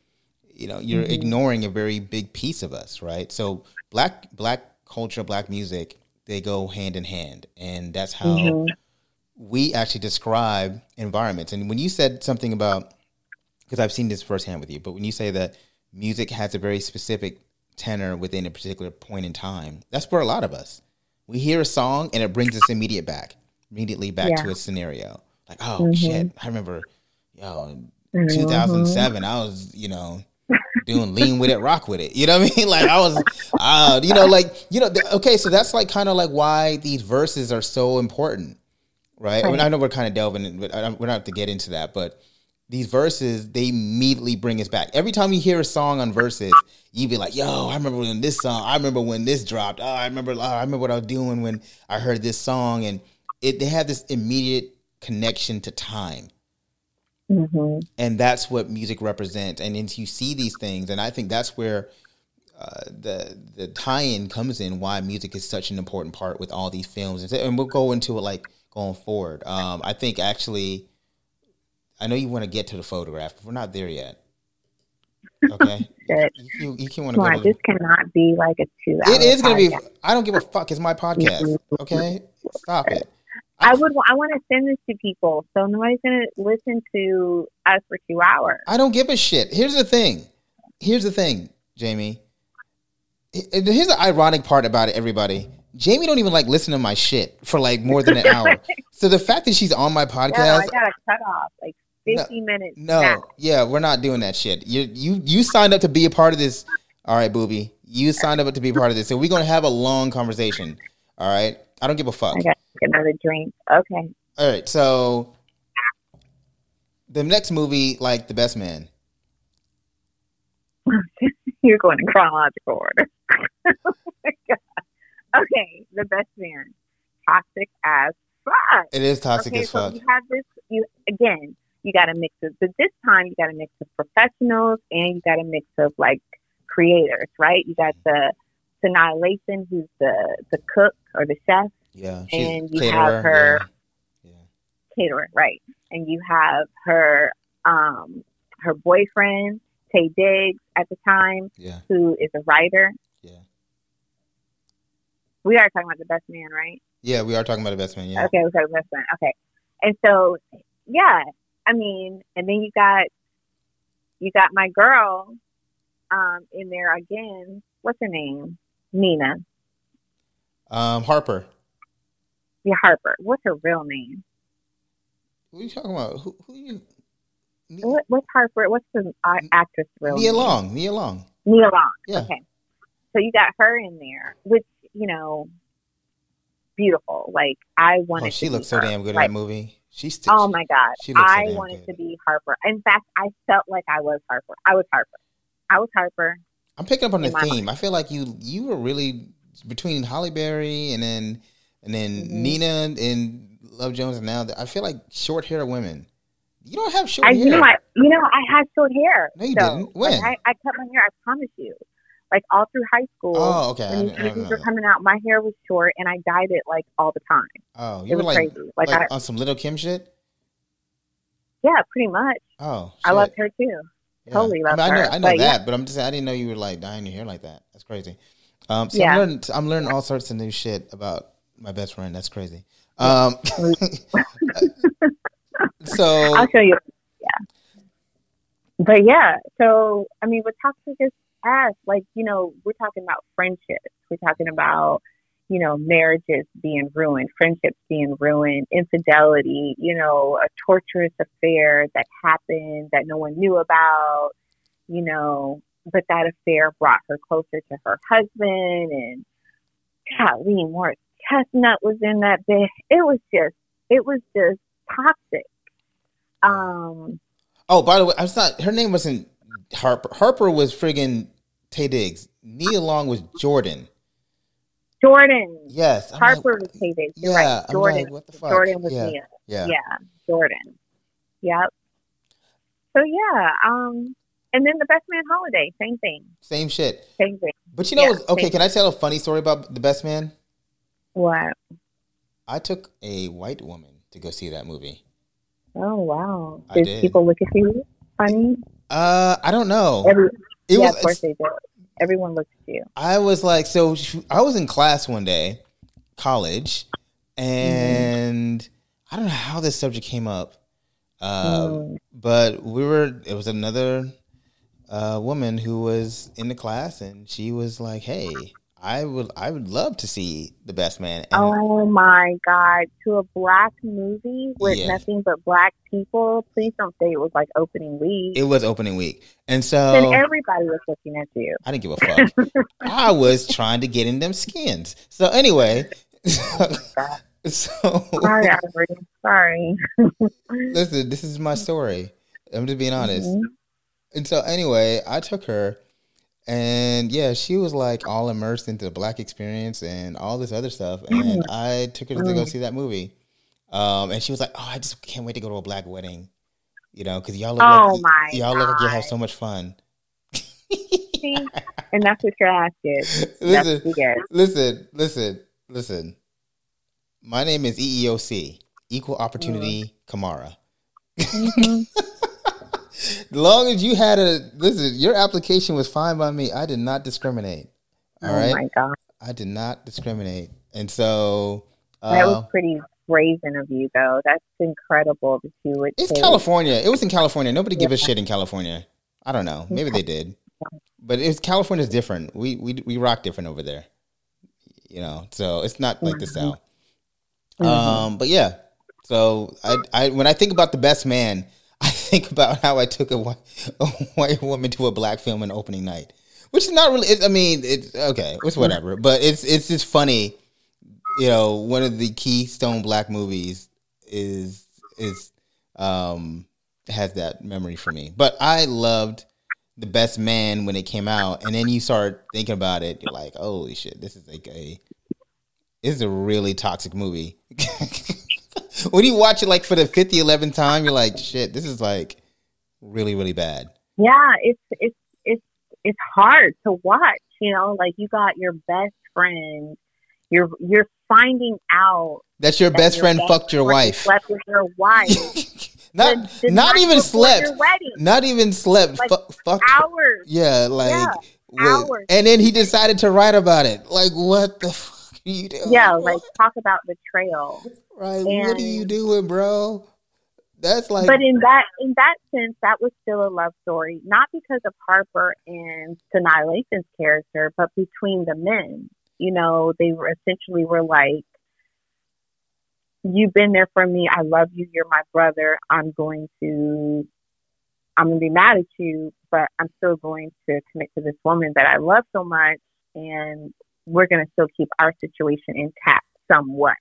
you know you're mm-hmm. ignoring a very big piece of us right so black black culture black music they go hand in hand and that's how mm-hmm. we actually describe environments and when you said something about because i've seen this firsthand with you but when you say that music has a very specific tenor within a particular point in time. That's for a lot of us. We hear a song and it brings us immediate back, immediately back yeah. to a scenario. Like, oh mm-hmm. shit, I remember, yo, mm-hmm. 2007. I was, you know, doing lean with it, rock with it. You know what I mean? [LAUGHS] Like I was, uh, you know, like you know. okay, so that's like kind of like why these Verzuz are so important, right? right. I, mean, I know we're kind of delving, in, but we're not to get into that, but these Verzuz, they immediately bring us back. Every time you hear a song on Verzuz, you be like, "Yo, I remember when this song. I remember when this dropped. Oh, I remember. Oh, I remember what I was doing when I heard this song." And it they have this immediate connection to time, mm-hmm. and that's what music represents. And then you see these things, and I think that's where uh, the the tie-in comes in. Why music is such an important part with all these films, and we'll go into it like going forward. Um, I think actually I know you want to get to the photograph, but we're not there yet. Okay. [LAUGHS] you, you, can want to go. this cannot be like a two. It is going to be. I don't give a fuck. It's my podcast. Okay. Stop it. I, would. I want to send this to people, so nobody's going to listen to us for two hours. I don't give a shit. Here's the thing. Here's the thing, Jamie. Here's the ironic part about it, everybody. Jamie don't even like listen to my shit for like more than an hour. [LAUGHS] so the fact that she's on my podcast, no, I got a cut off. Like 50 no, minutes. No, yeah, we're not doing that shit. You you you signed up to be a part of this. All right, booby. You signed up to be a part of this. So we're gonna have a long conversation. All right. I don't give a fuck. I got another drink. Okay. All right. So the next movie, like The Best Man. [LAUGHS] You're going in chronological order. [LAUGHS] oh my god. Okay, The Best Man. Toxic as fuck. It is toxic okay, as fuck. So you have this. You again you got a mix of, but this time you got a mix of professionals and you got a mix of like creators, right? You got the Sanaa Lathan, who's the the cook or the chef. Yeah, and you caterer, have her yeah. caterer, right? and you have her um, her boyfriend Taye Diggs at the time, yeah. who is a writer. Yeah. We are talking about the best man, right? Yeah, we are talking about the best man. Yeah. Okay, we're talking best man. Okay, and so yeah, I mean, and then you got you got my girl um, in there again. What's her name? Nina. Um, Harper. Yeah, Harper. What's her real name? What are you talking about? Who, who you? What, what's Harper? What's the uh, actress real Nia name? Long. Nia Long. Nia Long. Yeah. Okay. So you got her in there, which you know, beautiful. Like I wanted. Oh, she looks so her. damn good in that movie. She's. St- Oh my god! she looks so I damn wanted good. to be Harper. In fact, I felt like I was Harper. I was Harper. I was Harper. I'm picking up on the theme. I feel like you you were really between Halle Berry and then and then Mhm. Nina and Love Jones and now I feel like short hair women. You don't have short I hair. you know I you know I had short hair. No, you so, didn't. When? Like, I, I cut my hair. I promise you. Like all through high school. oh, okay. When these didn't- I didn't movies were coming out, my hair was short, and I dyed it like all the time. Oh, It you were was like crazy. Like, like I, on some Lil' Kim shit. yeah, pretty much. Oh, I loved her too. Yeah. totally loved I mean, I know, I know but yeah. that, but I'm just saying I didn't know you were like dying your hair like that. That's crazy. Um, so Yeah. I'm learning, I'm learning all sorts of new shit about my best friend. That's crazy. Um, [LAUGHS] so I'll show you. Yeah. But yeah, so I mean, with toxic is ass, like you know, we're talking about friendships. We're talking about you know marriages being ruined, friendships being ruined, infidelity. You know, a torturous affair that happened that no one knew about. You know, but that affair brought her closer to her husband, and Kathleen Morris Chestnut was in that bit. It was just, it was just toxic. Um, Oh, by the way, I was not. Her name wasn't Harper. Harper was friggin' Taye Diggs. Nia Long was Jordan. Jordan. Yes, I'm Harper like, was yeah, You're right. Jordan. like, what the fuck? Jordan was Yeah, Mia. Yeah, Yeah. Jordan. Yep. So yeah. Um, and then the Best Man Holiday, same thing. same shit. Same thing. But you know, Yeah, okay, can I tell a funny story about the Best Man? What? I took a white woman to go see that movie. Oh wow. Did, did. people look at you funny? Uh, I don't know. Every, It yeah, was. of course they do. Everyone looks at you. I was like, so she- I was in class one day, college, and I don't know how this subject came up, uh, Mm. but we were. It was another uh, woman who was in the class, and she was like, "Hey, I would, I would love to see the Best Man." And Oh my God! To a black movie with Yeah. nothing but black people. Please don't say it was like opening week. it was opening week, and then so everybody was looking at you. I didn't give a fuck. I was trying to get in them skins. So anyway, [LAUGHS] so Sorry, Ivory. Sorry. listen, this is my story. I'm just being honest. Mhm. And so anyway, I took her and yeah, she was like all immersed into the black experience and all this other stuff. And I took her to go Mm. see that movie. Um, and she was like, "Oh, I just can't wait to go to a black wedding." You know, because y'all look Oh like my y'all look like you have so much fun. [LAUGHS] And that's what your ass is. Listen, what you get. listen, listen, listen. My name is EEOC, Equal Opportunity Kamara. Mhm. [LAUGHS] As [LAUGHS] long as you had a listen, your application was fine by me. I did not discriminate. All oh right, my God. I did not discriminate, and so That uh, was pretty brazen of you, though. That's incredible that you would it's take- California. It was in California. Nobody give a shit in California. I don't know. Maybe they did, but it's California's different. We we we rock different over there. You know, so it's not like the Mhm. South. Mhm. Um, but yeah. So I, I when I think about the best man, I think about how I took a white, a white woman to a black film in opening night, which is not really. It, I mean, it's okay. It's whatever. But it's it's just funny. You know, one of the Keystone Black movies is is um has that memory for me. But I loved the best man when it came out, and then you start thinking about it. You're like, holy shit, this is like a this is a really toxic movie. [LAUGHS] [LAUGHS] when you watch it like for the 50, 11th time, you're like, shit, this is like really, really bad. yeah, it's it's it's it's hard to watch. You know, like you got your best friend. You're you're finding out That's your that best your friend best fucked your wife. Slept with your wife. [LAUGHS] not the not even slept. Not even slept. Like F- fuck hours. Yeah, like yeah, hours. And then he decided to write about it. Like what the are you doing? Yeah, like talk about betrayal. Right. And, what are you doing, bro? That's like But in that in that sense that was still a love story. Not because of Harper and Lathan's character, but between the men. You know, they were essentially were like you've been there for me. I love you. You're my brother. I'm going to, I'm going to be mad at you, but I'm still going to commit to this woman that I love so much. And we're going to still keep our situation intact somewhat.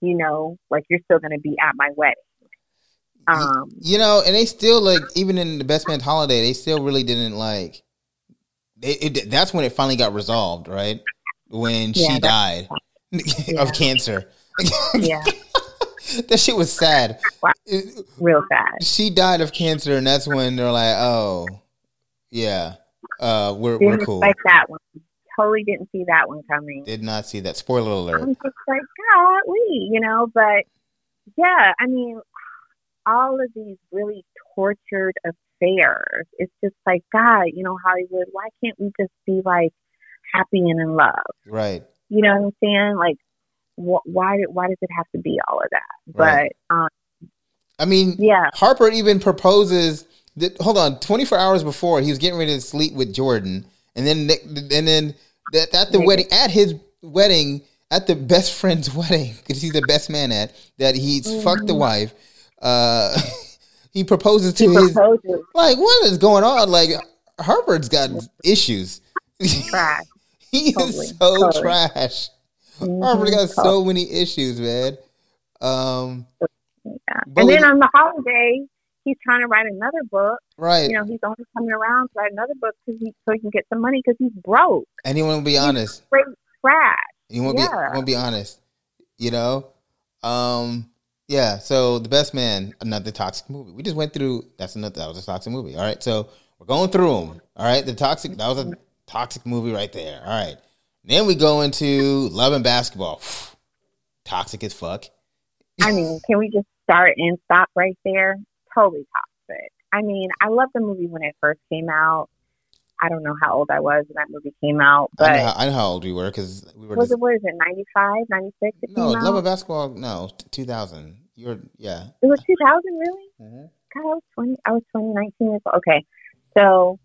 You know, like you're still going to be at my wedding. Um, you know, and they still like, even in the best man's holiday, they still really didn't like, it, it, that's when it finally got resolved, right? When yeah, she died [LAUGHS] yeah. of cancer yeah. [LAUGHS] that shit was sad. Wow. Real sad. She died of cancer, and that's when they're like, "Oh, yeah, uh, we're didn't we're cool." Like that one. Totally didn't see that one coming. Did not see that. Spoiler alert. I'm just like, God, we, you know, but yeah, I mean, all of these really tortured affairs. It's just like, God, you know, Hollywood. Why can't we just be like happy and in love? Right. You know what I'm saying? Like wh- why why does it have to be all of that? Right. But um, I mean, yeah, Harper even proposes. That, hold on, 24 hours before he was getting ready to sleep with Jordan, and then and then that at the Maybe. wedding at his wedding at the best friend's [LAUGHS] wedding because he's the best man at that he's mm-hmm. fucked the wife. Uh, [LAUGHS] he proposes to he his proposes. like what is going on? Like Harper's got issues. Trash. [LAUGHS] he totally. is so totally. trash. Mm-hmm. Harper got so many issues, man. Um, yeah. And then on the holiday, he's trying to write another book. Right. You know, he's only coming around to write another book because he so he can get some money because he's broke. And he won't be honest. Straight trash. He won't yeah. be won't be honest. You know. Um. Yeah. So the best man, another toxic movie. We just went through. That's another. That was a toxic movie. All right. So we're going through them. All right. The toxic. That was a toxic movie right there. All right. Then we go into love and basketball. Toxic as fuck. I mean, can we just start and stop right there? Totally toxic. I mean, I love the movie when it first came out. I don't know how old I was when that movie came out, but I know how, I know how old we were because we were. Was just, it what is it 95, 96? no, Love and Basketball. No, two thousand. You're yeah. It was two thousand, really? Mm-hmm. God, I was twenty. I was twenty nineteen years old. Okay, so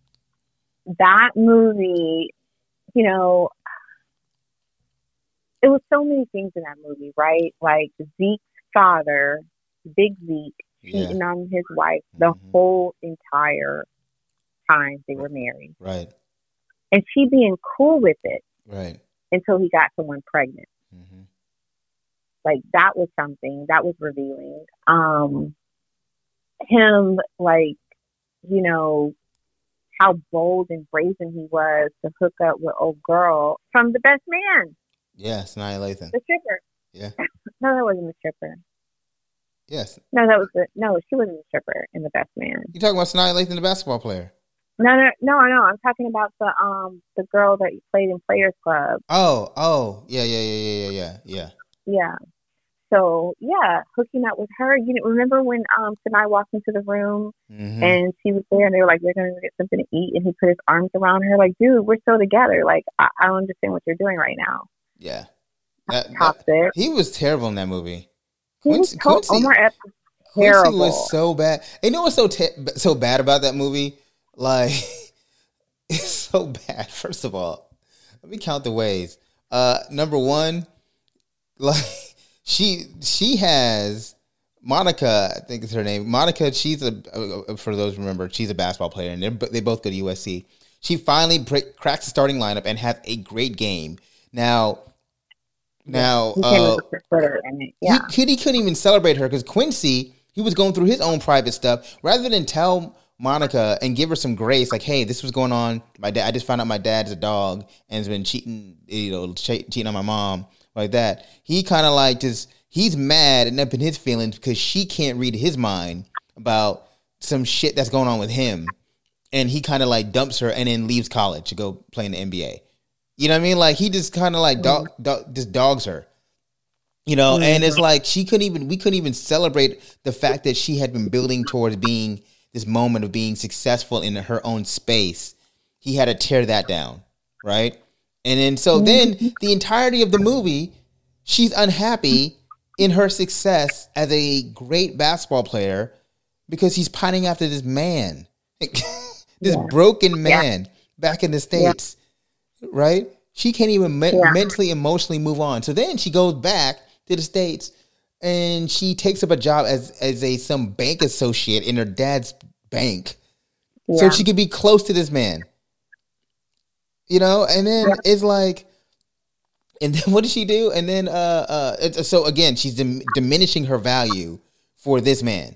that movie, you know, it was so many things in that movie, right? Like Zeke's father, Big Zeke, cheating yeah. on his wife the mm-hmm. whole entire time they were married. Right. And she being cool with it. Right. Until he got someone pregnant. Mm-hmm. Like that was something that was revealing. Um, him like, you know, how bold and brazen he was to hook up with old girl from the best man. Yes, Nia Lathan. The stripper. Yeah. [LAUGHS] no, that wasn't the stripper. Yes. No, that was the no. She wasn't the stripper in the Best Man. You talking about Sanaa Lathan, the basketball player? No, no, no, I know. I'm talking about the um the girl that played in Players Club. Oh, oh, yeah, yeah, yeah, yeah, yeah, yeah. Yeah. So yeah, hooking up with her. You remember when um Sanaa walked into the room mm-hmm. and she was there, and they were like, "We're gonna get something to eat," and he put his arms around her, like, "Dude, we're still together. Like, I, I don't understand what you're doing right now." Yeah. That, that, he was terrible in that movie. Quincy, was Quincy, Omar Epps terrible. Quincy was so bad. You know what's so te- so bad about that movie? Like, [LAUGHS] it's so bad. First of all, let me count the ways. Uh, number one, [LAUGHS] like she she has Monica, I think is her name. Monica, she's a for those remember, she's a basketball player, and they both go to USC. She finally break, cracks the starting lineup and has a great game. Now, now, he, uh, yeah. he, he couldn't even celebrate her because Quincy, he was going through his own private stuff. Rather than tell Monica and give her some grace, like, "Hey, this was going on. My dad. I just found out my dad's a dog and has been cheating, you know, cheating on my mom like that." He kind of like just he's mad and up in his feelings because she can't read his mind about some shit that's going on with him, and he kind of like dumps her and then leaves college to go play in the NBA. You know what I mean? Like he just kind of like dog, mm-hmm. dog, just dogs her. You know, mm-hmm. and it's like she couldn't even we couldn't even celebrate the fact that she had been building towards being this moment of being successful in her own space. He had to tear that down, right? And then so then mm-hmm. the entirety of the movie, she's unhappy in her success as a great basketball player because he's pining after this man, [LAUGHS] this yeah. broken man yeah. back in the states. Right? She can't even me- mentally, emotionally move on. So then she goes back to the states and she takes up a job as as a some bank associate in her dad's bank, so she could be close to this man. You know, and then it's like and then [LAUGHS] what does she do? And then uh uh so again, she's dim- diminishing her value for this man.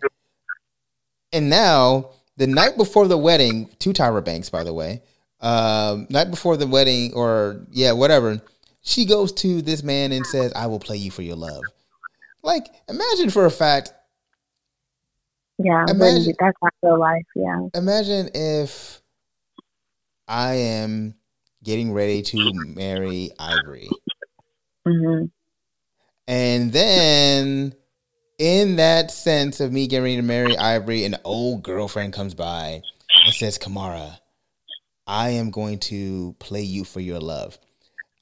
And now, the night before the wedding, to Tyra Banks, by the way, um, night before the wedding, or yeah, whatever, she goes to this man and says, "I will play you for your love." Like, imagine for a fact. Yeah, imagine, that's not real life. Yeah. Imagine if I am getting ready to marry Ivory. Mm-hmm. And then in that sense of me getting ready to marry Ivory, an old girlfriend comes by and says, Kamara, I am going to play you for your love.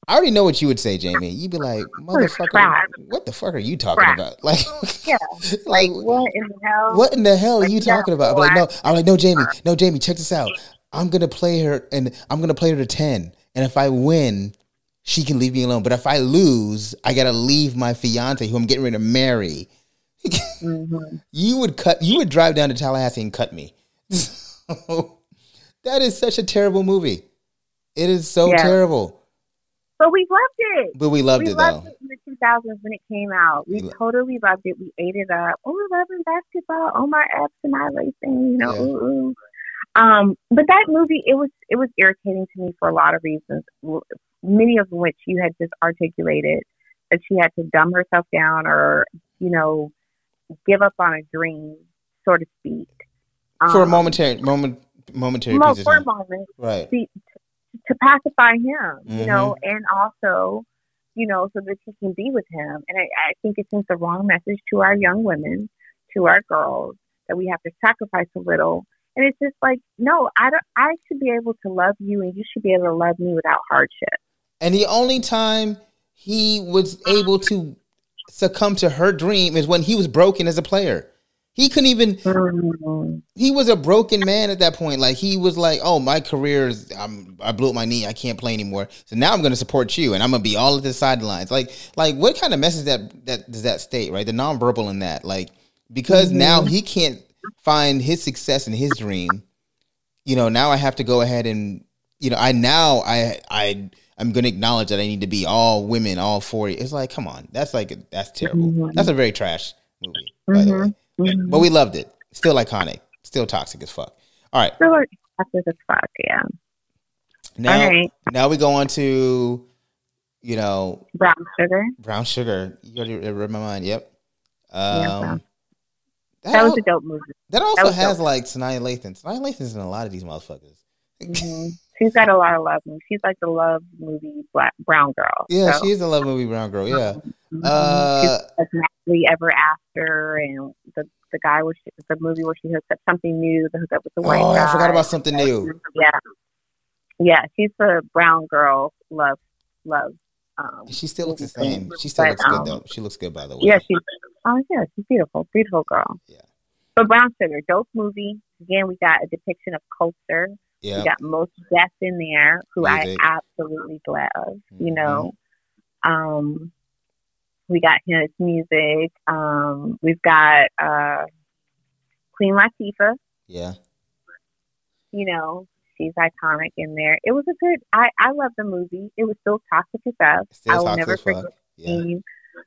I already know what you would say, Jamie. You'd be like, motherfucker, what the fuck are you talking Crap. about? [LAUGHS] Like, yeah, [LAUGHS] like, like, what in the hell? What in the hell are you talking about? I'm like, no, I'm like, no, Jamie, no, Jamie, check this out. I'm gonna play her, and I'm gonna play her to ten, and if I win, she can leave me alone. But if I lose, I gotta leave my fiance, who I'm getting ready to marry. [LAUGHS] mm-hmm. You would cut. You would drive down to Tallahassee and cut me. That is such a terrible movie. It is so yeah. terrible. But we loved it. But we loved we it loved though. It in the 2000s when it came out. We, we totally loved it. We ate it up. Oh, loving basketball. Omar Epps and I racing. You know, yeah. ooh, ooh. Um, but that movie, it was it was irritating to me for a lot of reasons many of which you had just articulated that she had to dumb herself down or, you know, give up on a dream, so to speak. For um, a momentary moment momentary mo- for a moment. Right. To, to pacify him, mm-hmm. you know, and also, you know, so that she can be with him. And I, I think it sends the wrong message to our young women, to our girls, that we have to sacrifice a little and it's just like, no, I don't, I should be able to love you and you should be able to love me without hardship. And the only time he was able to succumb to her dream is when he was broken as a player. He couldn't even. He was a broken man at that point. Like he was like, "Oh, my career is. I'm, I blew up my knee. I can't play anymore. So now I'm going to support you, and I'm going to be all at the sidelines." Like, like what kind of message that that does that state? Right, the nonverbal in that, like, because mm-hmm. now he can't find his success in his dream. You know, now I have to go ahead and you know, I now I I I'm going to acknowledge that I need to be all women, all 40. It's like, come on. That's like, that's terrible. Mm-hmm. That's a very trash movie, by mm-hmm. the way. Mm-hmm. But we loved it. Still iconic. Still toxic as fuck. All right. Still toxic as fuck, yeah. Now, right. now we go on to, you know, brown sugar. Brown sugar. You already read my mind. Yep. Um, yeah, that, that was a dope movie. That also that has dope. like Sanaa Lathan. Sanaa Lathan's in a lot of these motherfuckers. Mm-hmm. She's got a lot of love. Movies. She's like the love movie black brown girl. Yeah, so. she's a love movie brown girl. Yeah. Mm-hmm. Uh, she's Happily Ever After, and the the guy was the movie where she hooks up something new. The hook up with the white oh, guy. I forgot about something new. Yeah, yeah. She's the brown girl love love. Um, she still looks the same. She still but, looks good though. Um, she looks good by the way. Yeah, she's oh yeah, she's beautiful, beautiful girl. Yeah. But Brown Sugar, dope movie. Again, we got a depiction of culture Yep. We got Mos Def in there, who Music. I absolutely love. Mm-hmm. You know, um, we got his music. Um, we've got uh, Queen Latifah. Yeah. You know, she's iconic in there. It was a good. I I love the movie. It was still toxic as fuck. I will never forget the scene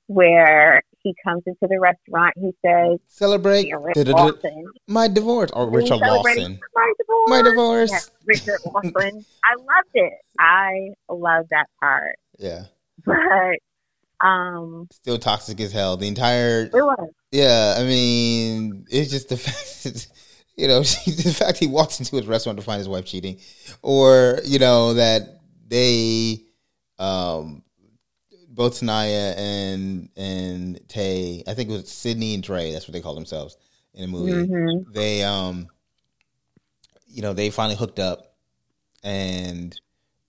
where he comes into the restaurant. He says, "Celebrate my divorce." Or Richard Lawson. My divorce. My divorce. Yes, Richard [LAUGHS] Lawson. I loved it. I love that part. Yeah. But um, still toxic as hell. The entire. It was. Yeah, I mean, it's just the [LAUGHS] fact. that, you know, [LAUGHS] the fact he walks into his restaurant to find his wife cheating, or you know that they um both Sanaya and and Taye, I think it was Sydney and Dre. That's what they call themselves in the movie. Mm-hmm. They um, you know, they finally hooked up, and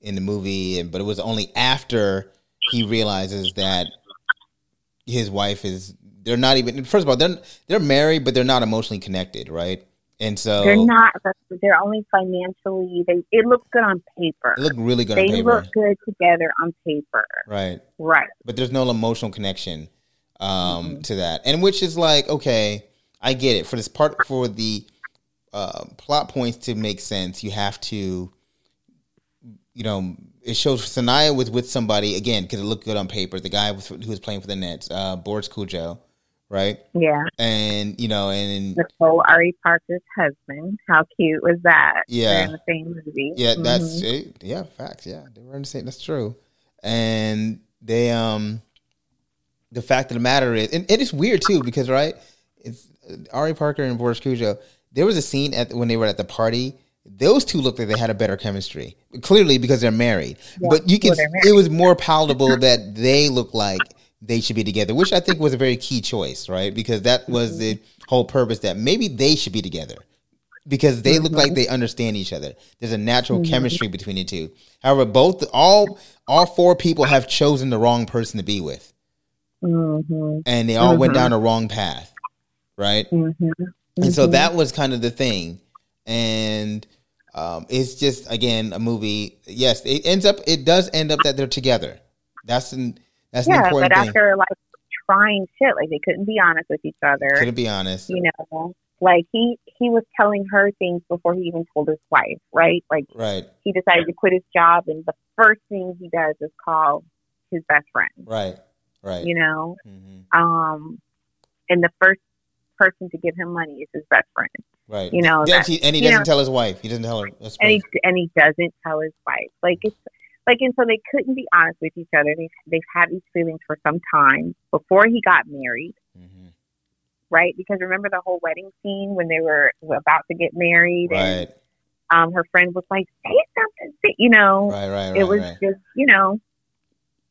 in the movie, but it was only after he realizes that his wife is. They're not even. First of all, they're they're married, but they're not emotionally connected, right? And so they're not. They're only financially. They it looks good on paper. It look really good. They look good together on paper. Right. Right. But there's no emotional connection um, mm-hmm. to that, and which is like okay, I get it for this part for the uh, plot points to make sense. You have to, you know, it shows Sanaya was with somebody again because it looked good on paper. The guy was, who was playing for the Nets, uh, Boris Kodjoe right? Yeah. And you know, and Nicole Ari Parker's husband. How cute was that? Yeah. They're in the same movie. Yeah, mm-hmm. that's it. Yeah, facts. Yeah, they were in the same. That's true. And they um, the fact of the matter is, and it is weird too because right, it's uh, Ari Parker and Boris Kodjoe. There was a scene at when they were at the party. Those two looked like they had a better chemistry. Clearly, because they're married. Yeah, but you can. It was more palatable that they look like they should be together, which I think was a very key choice, right? Because that was the whole purpose that maybe they should be together because they look like they understand each other. There's a natural mm-hmm. chemistry between the two. However, both all all four people have chosen the wrong person to be with, mm-hmm. and they all mm-hmm. went down the wrong path, right? Mm-hmm. And so mm-hmm. that was kind of the thing, and um, it's just again a movie. Yes, it ends up. It does end up that they're together. That's an that's yeah, but thing. after like trying shit, like they couldn't be honest with each other. Couldn't be honest. You know, like he he was telling her things before he even told his wife, right? Like, right. He decided to quit his job, and the first thing he does is call his best friend. Right. Right. You know, mm-hmm. um, and the first person to give him money is his best friend. Right. You know, that, he, and he doesn't know, tell his wife. He doesn't tell her. And he and he doesn't tell his wife. Like it's like and so they couldn't be honest with each other they, they've had these feelings for some time before he got married mm-hmm. right because remember the whole wedding scene when they were about to get married right. and um her friend was like say something say, you know right, right, right, it was right. just you know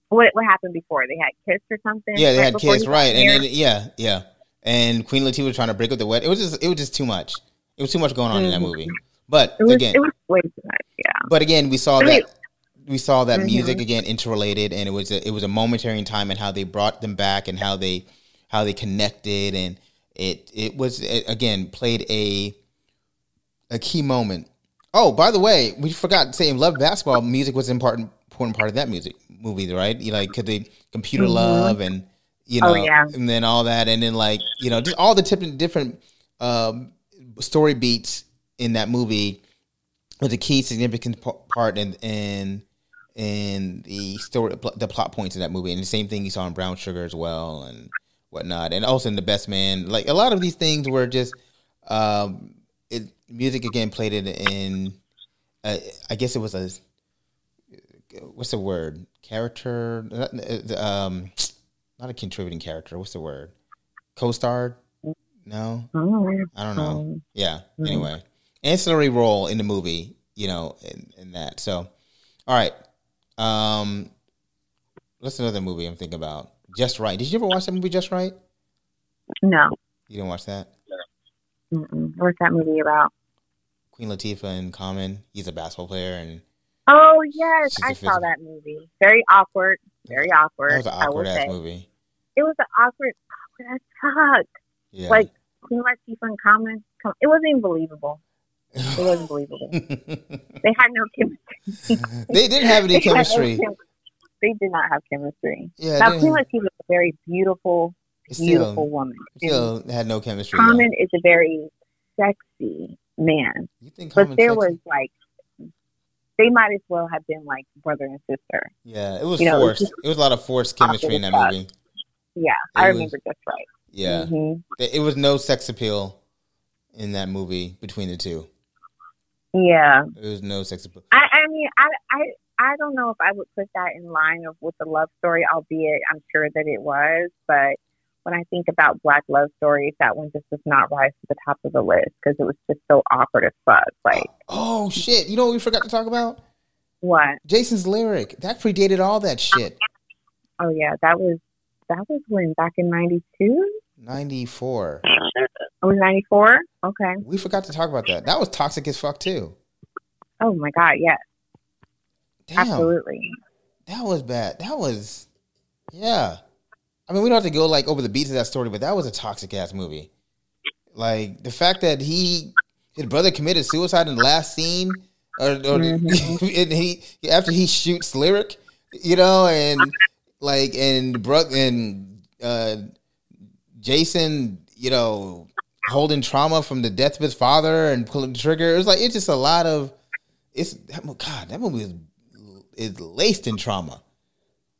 what what happened before they had kissed or something yeah they right had kissed right and then yeah yeah and queen latifah was trying to break up the wedding it was just it was just too much it was too much going on mm-hmm. in that mm-hmm. movie but it was, again it was way too much yeah but again we saw I mean, that we saw that mm-hmm. music again interrelated, and it was a, it was a momentary in time, and how they brought them back, and how they how they connected, and it it was it, again played a a key moment. Oh, by the way, we forgot to say Love Basketball, music was an important important part of that music movie, right? You like the computer mm-hmm. love and you oh, know, oh, yeah. and then all that, and then like you know, just all the different different um, story beats in that movie was a key significant part in in and the story, the plot points in that movie, and the same thing you saw in Brown Sugar as well, and whatnot, and also in The Best Man. Like a lot of these things were just um, it, music again played it in. Uh, I guess it was a what's the word character um not a contributing character what's the word co-starred no i don't know yeah anyway ancillary role in the movie you know in, in that so all right um, what's another movie I'm thinking about? Just Right. Did you ever watch that movie, Just Right? No. You didn't watch that? Mm-mm. What's that movie about? Queen Latifah and Common. He's a basketball player, and oh yes, I saw that movie. Very awkward. Very awkward. That was an awkward ass say. movie. It was an awkward, awkward as fuck. Yeah. Like Queen Latifah and Common. It wasn't even believable. It wasn't believable. [LAUGHS] they had no chemistry. they didn't have any chemistry. No they did not have chemistry. Yeah, now, Queen Latifah was a very beautiful, beautiful still, woman. Still had no chemistry. Common though. is a very sexy man. You think but there sexy? was like they might as well have been like brother and sister. Yeah, it was you forced. It, was it, was a lot of forced chemistry in that movie. Yeah, it I was, remember just right. Yeah, mm-hmm. it was no sex appeal in that movie between the two. Yeah. There's no sex appeal. I, I mean, I, I, I don't know if I would put that in line of with the love story, albeit I'm sure that it was. But when I think about black love stories, that one just does not rise to the top of the list because it was just so awkward as fuck. Like, oh shit! You know what we forgot to talk about? What? Jason's lyric that predated all that shit. Oh yeah, that was that was when back in '92. '94. It was '94. Okay. We forgot to talk about that. That was toxic as fuck too. Oh my god, yes. Damn, Absolutely. that was bad. That was, yeah. I mean, we don't have to go like over the beats of that story, but that was a toxic ass movie. Like the fact that he, his brother committed suicide in the last scene, or, or Mm-hmm. [LAUGHS] and he after he shoots lyric, you know, and like and Brooke and uh, Jason, you know, holding trauma from the death of his father and pulling the trigger. It was like it's just a lot of it's that God. That movie is is laced in trauma.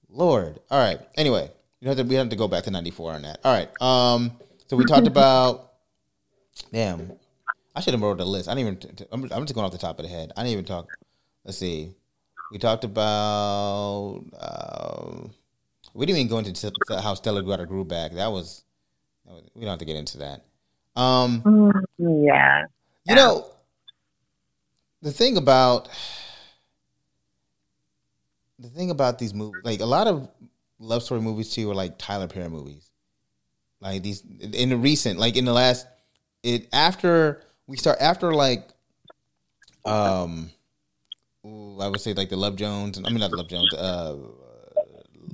Lord. All right. Anyway, you have to we have to go back to ninety four on that. All right. Um. So we talked about. Damn. I should have wrote the list. I didn't even. I'm, I'm just going off the top of the head. I didn't even talk. Let's see. We talked about. Uh, we didn't even go into t- how Stella her groove back. That was. We don't have to get into that. Um. Mm, yeah. You know, the thing about the thing about these movies, like a lot of love story movies too, are like Tyler Perry movies. Like these in the recent, like in the last, it after we start after like, um, ooh, I would say like the Love Jones, and I mean not Love Jones, uh,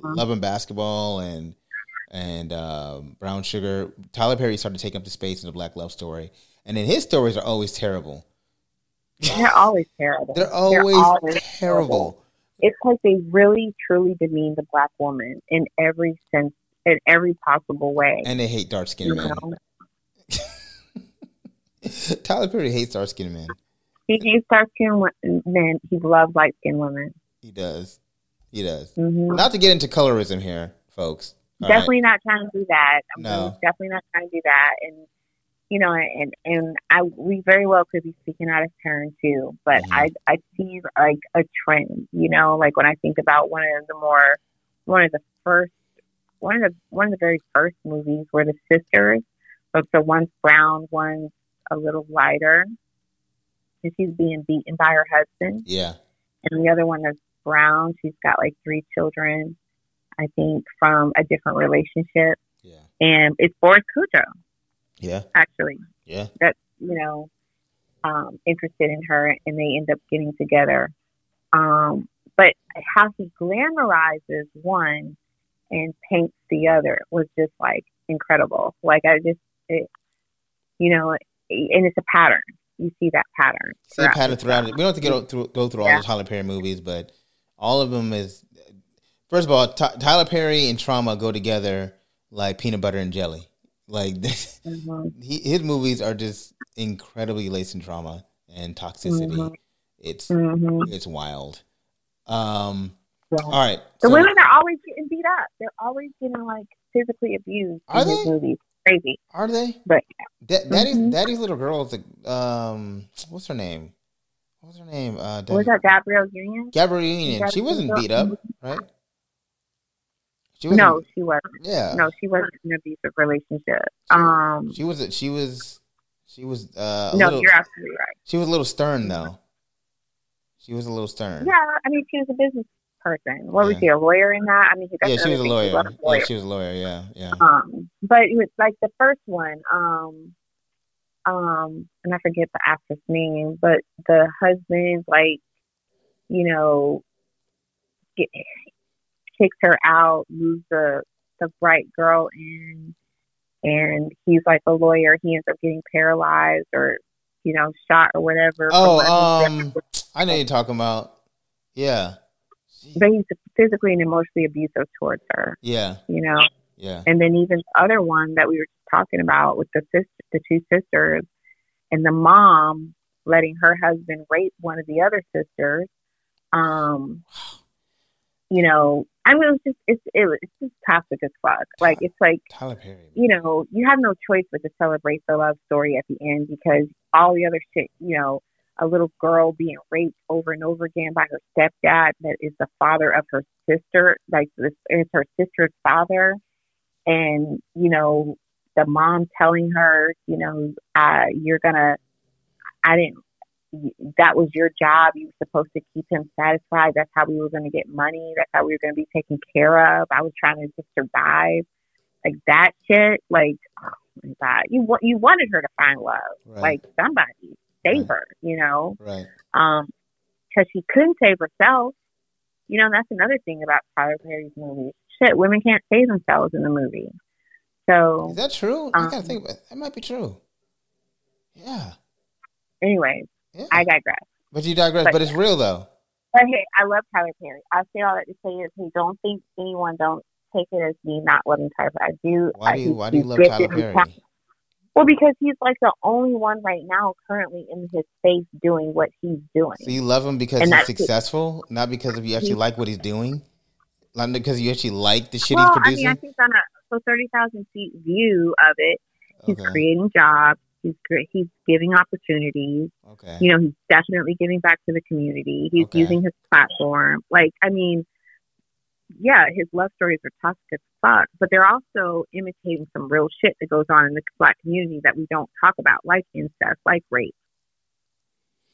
Love and Basketball and and um, Brown Sugar. Tyler Perry started taking up the space in the Black Love Story, and then his stories are always terrible. They're always terrible. They're always, always terrible. It's like they really truly demean the black woman in every sense, in every possible way. And they hate dark skinned men. [LAUGHS] Tyler Perry hates dark skinned men. He hates dark skinned men. He loves light skinned women. He does. He does. hmm Not to get into colorism here, folks. All right? definitely not trying to do that. I'm No. definitely not trying to do that. And you know, and and I we very well could be speaking out of turn too. But Mhm. I I see like a trend. You know, like when I think about one of the more one of the first one of the one of the very first movies were the sisters. But so one's brown, one's a little lighter, and she's being beaten by her husband Yeah. and the other one is brown. She's got like three children, I think, from a different relationship. Yeah. And it's Boris Kodjoe, Yeah. actually, Yeah. that's, you know, um, interested in her and they end up getting together. Um, but how he glamorizes one and paints the other was just like incredible. Like I just, it, you know, and it's a pattern. You see that pattern. Throughout pattern throughout it. We don't have to get through, go through all Yeah. those Tyler Perry movies, but all of them is. First of all, Ty Tyler Perry and trauma go together like peanut butter and jelly. Like this, [LAUGHS] Mhm. he, his movies are just incredibly laced in drama and toxicity. Mhm. It's Mhm. it's wild. Um. Yeah. All right. The so- women are always getting beat up. They're always getting like physically abused Are in his they? movies. Crazy. Are they? But Da- Daddy's Mhm. Daddy's little girl is the um what's her name? What's her name? Uh was that Gabrielle Union? Gabrielle Union. She wasn't beat up, right? She wasn't, No, she wasn't. Yeah. No, she wasn't in an abusive relationship. Um, She was she was she was uh a no, little, you're absolutely right. she was a little stern though. She was a little stern. Yeah, I mean, she was a business person. What was Yeah. she, a lawyer in that? I mean, he Yeah, she was a lawyer. was a Yeah, she was a lawyer, yeah, yeah. Um, but it was like the first one, um, um, and I forget the actress name, but the husband, like, you know, get, kicks her out, moves the the bright girl in, and he's like a lawyer. He ends up getting paralyzed or, you know, shot or whatever. Oh, um. I know you're talking about. Yeah. but he's physically and emotionally abusive towards her, Yeah, you know. yeah. And then even the other one that we were talking about with the sister, the two sisters, and the mom letting her husband rape one of the other sisters. Um, you know, I mean, it was just it's it was it's just toxic as fuck. Like it's like you know, you have no choice but to celebrate the love story at the end because all the other shit, you know, a little girl being raped over and over again by her stepdad that is the father of her sister, like this is her sister's father. And, you know, the mom telling her, you know, uh, you're gonna, I didn't, that was your job. You were supposed to keep him satisfied. That's how we were going to get money. That's how we were going to be taken care of. I was trying to just survive. Like that shit. Like, oh my god, you you wanted her to find love. Right. Like somebody save right. her. You know. Right. Um, because she couldn't save herself. You know, that's another thing about Tyler Perry's movies. Shit, women can't save themselves in the movie. So is that true? Um, I gotta think about it. that. Might be true. Yeah. Anyways, yeah. I digress. But you digress. But, but it's real though. But hey, I love Tyler Perry. I say all that to say is, hey, don't think anyone don't take it as me not loving Tyler. I do. Why do you, why do you love Tyler Perry? Well, because he's like the only one right now currently in his space doing what he's doing. So you love him because and he's successful, not because of you actually like what he's doing, not because you actually like the shit well, he's producing. I mean, I think on a so thirty thousand feet view of it, he's okay. creating jobs. He's great. He's giving opportunities. Okay. You know, he's definitely giving back to the community. He's okay. using his platform. Like, I mean, yeah, his love stories are toxic as fuck, but they're also imitating some real shit that goes on in the black community that we don't talk about, like incest, like rape,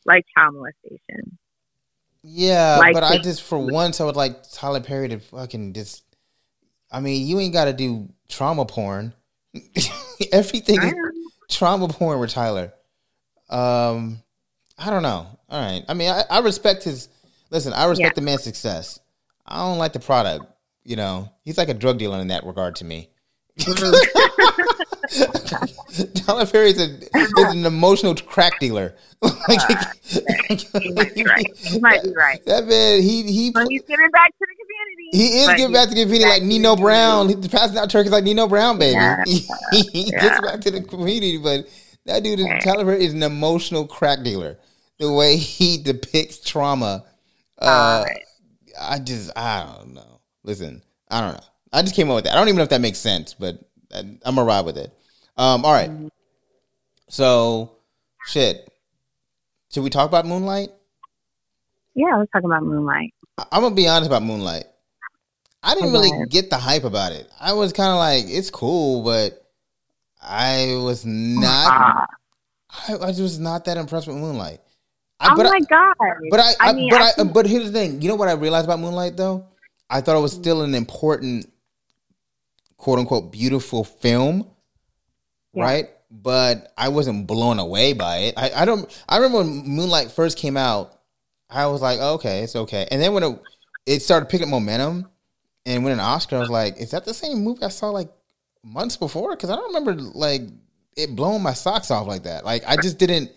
like child molestation. Yeah, like but I just for once I would like Tyler Perry to fucking just. I mean, you ain't got to do trauma porn. [LAUGHS] Everything is trauma porn with Tyler. Um, I don't know. All right. I mean, I, I respect his. Listen, I respect yeah. the man's success. I don't like the product. You know, he's like a drug dealer in that regard to me. [LAUGHS] [LAUGHS] Tyler Perry is, a, is an emotional crack dealer. [LAUGHS] uh, he might be right. He might be right. That man, he he. But he's giving back to the community. He is giving back to the community like Nino Brown. He's passing out turkeys like Nino Brown, baby. Yeah. [LAUGHS] he, yeah. gets back to the community, but that dude, is, Tyler Perry, is an emotional crack dealer. The way he depicts trauma. Uh, I just I don't know. Listen, I don't know. I just came up with that. I don't even know if that makes sense, but I'm gonna ride with it. Um, all right. So, shit. Should we talk about Moonlight? Yeah, let's talk about Moonlight. I'm gonna be honest about Moonlight. I didn't really get the hype about it. I was kind of like, it's cool, but I was not. Uh, I, I was not that impressed with Moonlight. I, oh my I, god! But I, I, mean, but I, but here's the thing. You know what I realized about Moonlight though? I thought it was still an important, quote unquote, beautiful film, yeah. right? But I wasn't blown away by it. I, I don't. I remember when Moonlight first came out. I was like, oh, okay, it's okay. And then when it it started picking momentum and winning an Oscar, I was like, is that the same movie I saw like months before? Because I don't remember like it blowing my socks off like that. Like I just didn't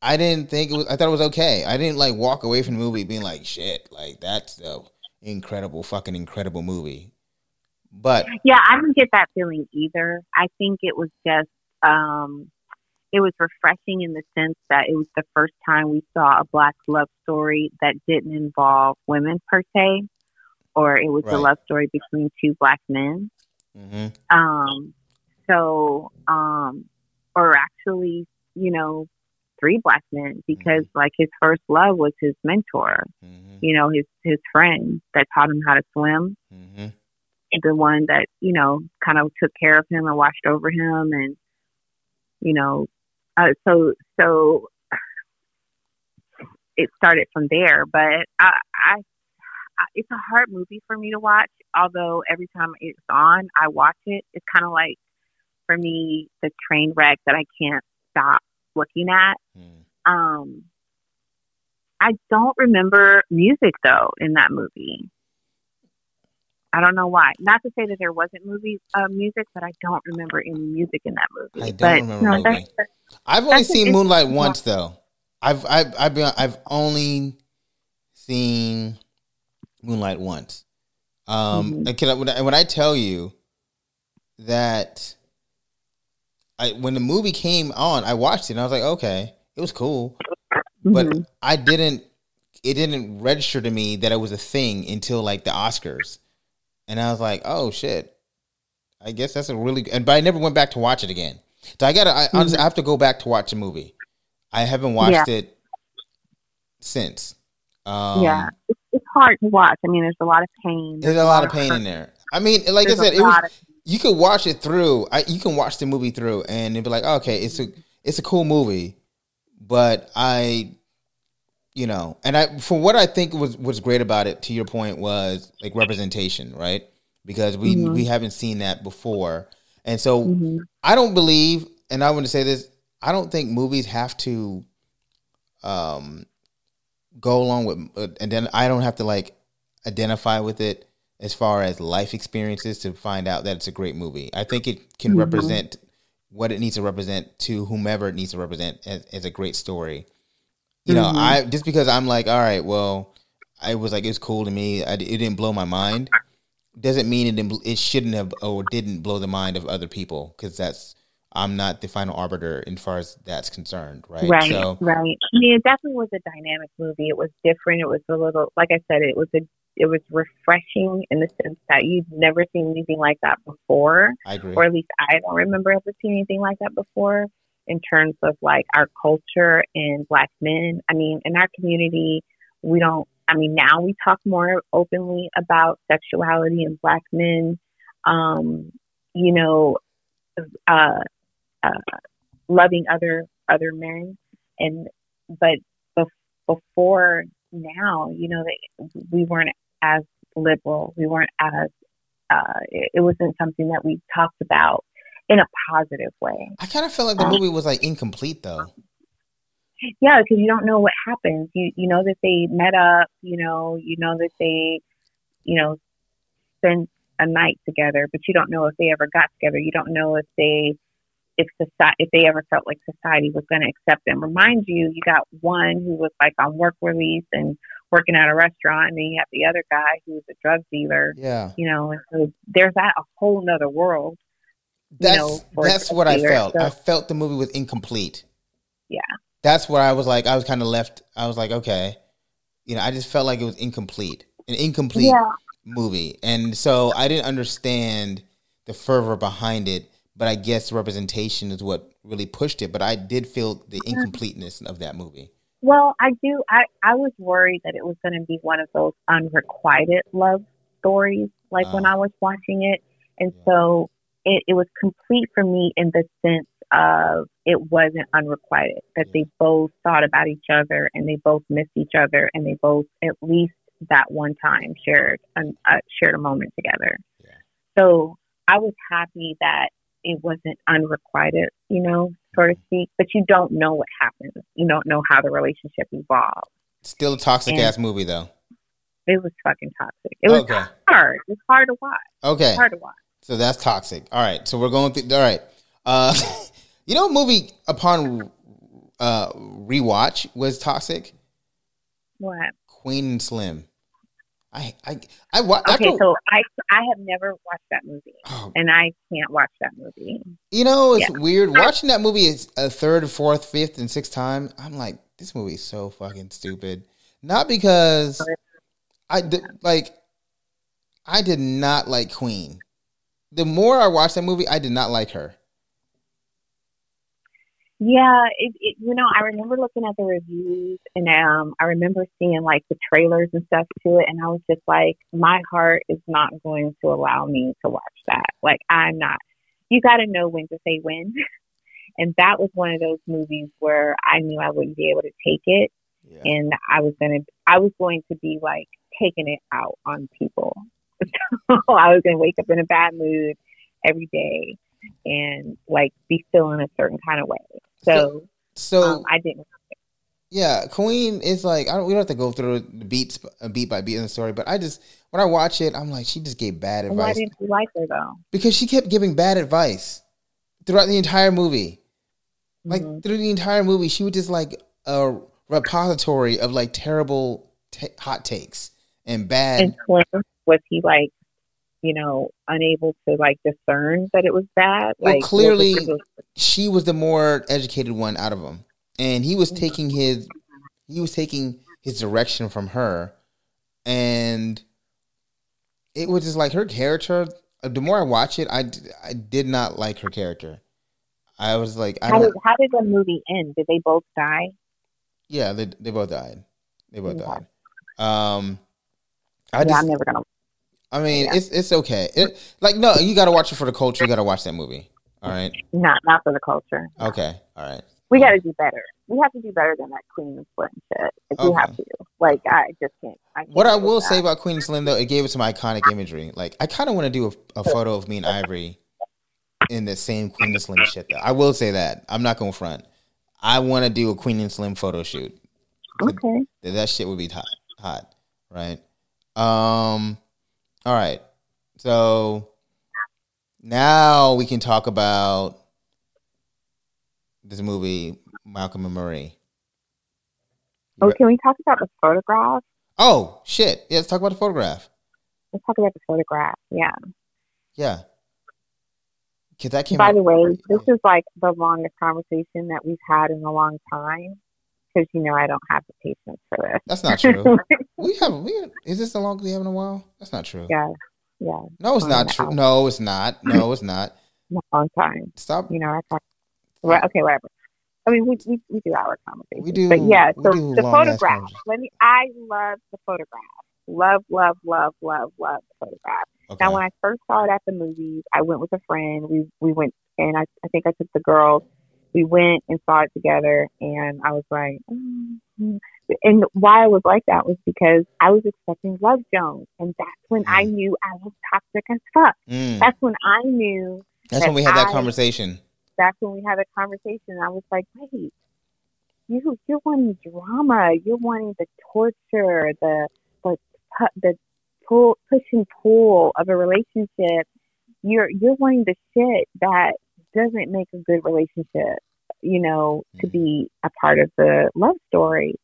I didn't think it was. I thought it was okay. I didn't like walk away from the movie being like, "Shit, like that's a incredible, fucking incredible movie." But yeah, I didn't get that feeling either. I think it was just, um, it was refreshing in the sense that it was the first time we saw a black love story that didn't involve women per se, or it was right. a love story between two black men. Mm-hmm. Um, so, um, or actually, you know, three black men because mm-hmm. like his first love was his mentor, mm-hmm. you know, his his friend that taught him how to swim. Mm-hmm. The one that, you know, kind of took care of him and watched over him and you know, uh, so so it started from there, but I, I it's a hard movie for me to watch. Although every time it's on, I watch it. It's kind of like for me the train wreck that I can't stop looking at. Mm. Um, I don't remember music though in that movie. I don't know why. Not to say that there wasn't movie uh, music, but I don't remember any music in that movie. I don't but, remember. No, that's, I've only seen Moonlight once though. I've I've I've been I've only seen Moonlight once. Um, mm-hmm. and I, when, I, when I tell you that I when the movie came on, I watched it and I was like, okay, it was cool, mm-hmm. but I didn't. It didn't register to me that it was a thing until like the Oscars, and I was like, oh shit, I guess that's a really. And but I never went back to watch it again. So I gotta. I, mm-hmm. honestly, I have to go back to watch the movie. I haven't watched yeah. it since. Um, yeah, it's, hard to watch. I mean, there's a lot of pain. There's, there's a lot, lot of pain in there. I mean, like there's I said, it was you can watch it through. I, you can watch the movie through, and it'd be like, okay, it's a it's a cool movie, but I, you know, and I for what I think was was great about it. To your point, was like representation, right? Because we mm-hmm. we haven't seen that before, and so mm-hmm. I don't believe, and I want to say this: I don't think movies have to, um, go along with, uh, and then I don't have to like identify with it as far as life experiences to find out that it's a great movie. I think it can mm-hmm. represent what it needs to represent to whomever it needs to represent as, as a great story. You mm-hmm. know, I just because I'm like, all right, well, I was like, it's cool to me. I, it didn't blow my mind. Doesn't mean it didn't, it shouldn't have or didn't blow the mind of other people because that's I'm not the final arbiter in far as that's concerned, right? Right, so, right. I mean, it definitely was a dynamic movie. It was different. It was a little, like I said, it was a it was refreshing in the sense that you've never seen anything like that before. I agree. Or at least I don't remember ever seeing anything like that before in terms of like our culture and black men. I mean, in our community, we don't, I mean, now we talk more openly about sexuality and black men, um, you know, uh, uh, loving other, other men. And, but before now, you know, we weren't as liberal. We weren't as uh, it, it, wasn't something that we talked about in a positive way. I kind of felt like the um, movie was like incomplete though. Yeah, because you don't know what happens. You you know that they met up. You know you know that they you know spent a night together, but you don't know if they ever got together. You don't know if they if society if they ever felt like society was going to accept them. Remind you, you got one who was like on work release and working at a restaurant, and then you have the other guy who was a drug dealer. Yeah, you know, and so there's that a whole nother world. That's you know, that's what. I felt. So, I felt the movie was incomplete. Yeah, that's where I was like, I was kind of left. I was like, okay, you know, I just felt like it was incomplete, an incomplete yeah. movie, and so I didn't understand the fervor behind it. But I guess representation is what really pushed it. But I did feel the incompleteness of that movie. Well, I do. I, I was worried that it was going to be one of those unrequited love stories, like uh, when I was watching it. And yeah. so it, it was complete for me in the sense of it wasn't unrequited, that they both thought about each other and they both missed each other and they both, at least that one time, shared, an, uh, shared a moment together. Yeah. So I was happy that it wasn't unrequited, you know, so to speak. But you don't know what happens. You don't know how the relationship evolves. Still a toxic and ass movie though. It was fucking toxic. It was okay. hard. It's hard to watch. Okay. hard to watch. So that's toxic. All right. So we're going through. All right. Uh, [LAUGHS] you know, movie upon uh, rewatch was toxic. What? Queen and Slim. I I I wa- okay. After, so I I have never watched that movie, oh, and I can't watch that movie. You know, it's yeah. weird watching that movie is a third, fourth, fifth, and sixth time. I'm like, this movie is so fucking stupid. Not because I did, like I did not like Queen. The more I watched that movie, I did not like her. Yeah, it, it, you know, I remember looking at the reviews and um, I remember seeing like the trailers and stuff to it, and I was just like, my heart is not going to allow me to watch that. Like, I'm not. You got to know when to say when, [LAUGHS] and that was one of those movies where I knew I wouldn't be able to take it, yeah. and I was gonna, I was going to be like taking it out on people. So [LAUGHS] I was gonna wake up in a bad mood every day and like be feeling a certain kind of way. So, so um, I didn't. Yeah, Queen is like I don't. We don't have to go through the beats, uh, beat by beat in the story, but I just when I watch it, I'm like, she just gave bad advice. Why didn't you like her though? Because she kept giving bad advice throughout the entire movie. Like mm-hmm. through the entire movie, she was just like a repository of like terrible t- hot takes and bad. And was he like you know, unable to like discern that it was bad. Well, like clearly, she was the more educated one out of them, and he was taking his he was taking his direction from her, and it was just like her character. The more I watch it, I, I did not like her character. I was like, I how did, how did the movie end? Did they both die? Yeah, they they both died. They both died. Um, I yeah, just, I'm never gonna I mean, yeah. it's it's okay. It, like no, you got to watch it for the culture. You got to watch that movie. All right. Not not for the culture. Okay. All right. We got to do better. we have to do better than that Queen and Slim shit. Like, okay. We have to. Like I just can't. I can't what I will that. say about Queen and Slim though, it gave us some iconic imagery. Like I kind of want to do a, a, photo of me and Ivory in the same Queen and Slim shit. Though I will say that I'm not going to front. I want to do a Queen and Slim photo shoot. Okay. That, that shit would be hot, hot, right? Um. All right. So now we can talk about this movie, Malcolm and Marie. Oh, can we talk about the photograph? Oh shit! Yeah, let's talk about the photograph. Let's talk about the photograph. Yeah. Yeah. Cause that came. By the way, this is like the longest conversation that we've had in a long time. Because you know I don't have the patience for this. That's not true. [LAUGHS] we have. We is this the longest we have in a while? That's not true. Yeah. Yeah. No, it's not true. No, it's not. No, [CLEARS THROAT] it's not. long time. Stop. You know, I talk. Well, okay, whatever. I mean, we, we, we do our conversation. We do. But yeah, so the photograph. Let me. I love the photograph. Love, love, love, love, love the photograph. Okay. Now, when I first saw it at the movies, I went with a friend. We we went, and I I think I took the girls. We went and saw it together, and I was like, mm-hmm. and why I was like that was because I was expecting Love Jones, and that's when mm. I knew I was toxic as fuck. Mm. That's when I knew. That's that when we had that I, conversation that's when we had a conversation. I was like, wait, you you're wanting drama. You're wanting the torture, the the the pull push and pull of a relationship. You're you're wanting the shit that doesn't make a good relationship. You know, to mm-hmm. be a part of the love story.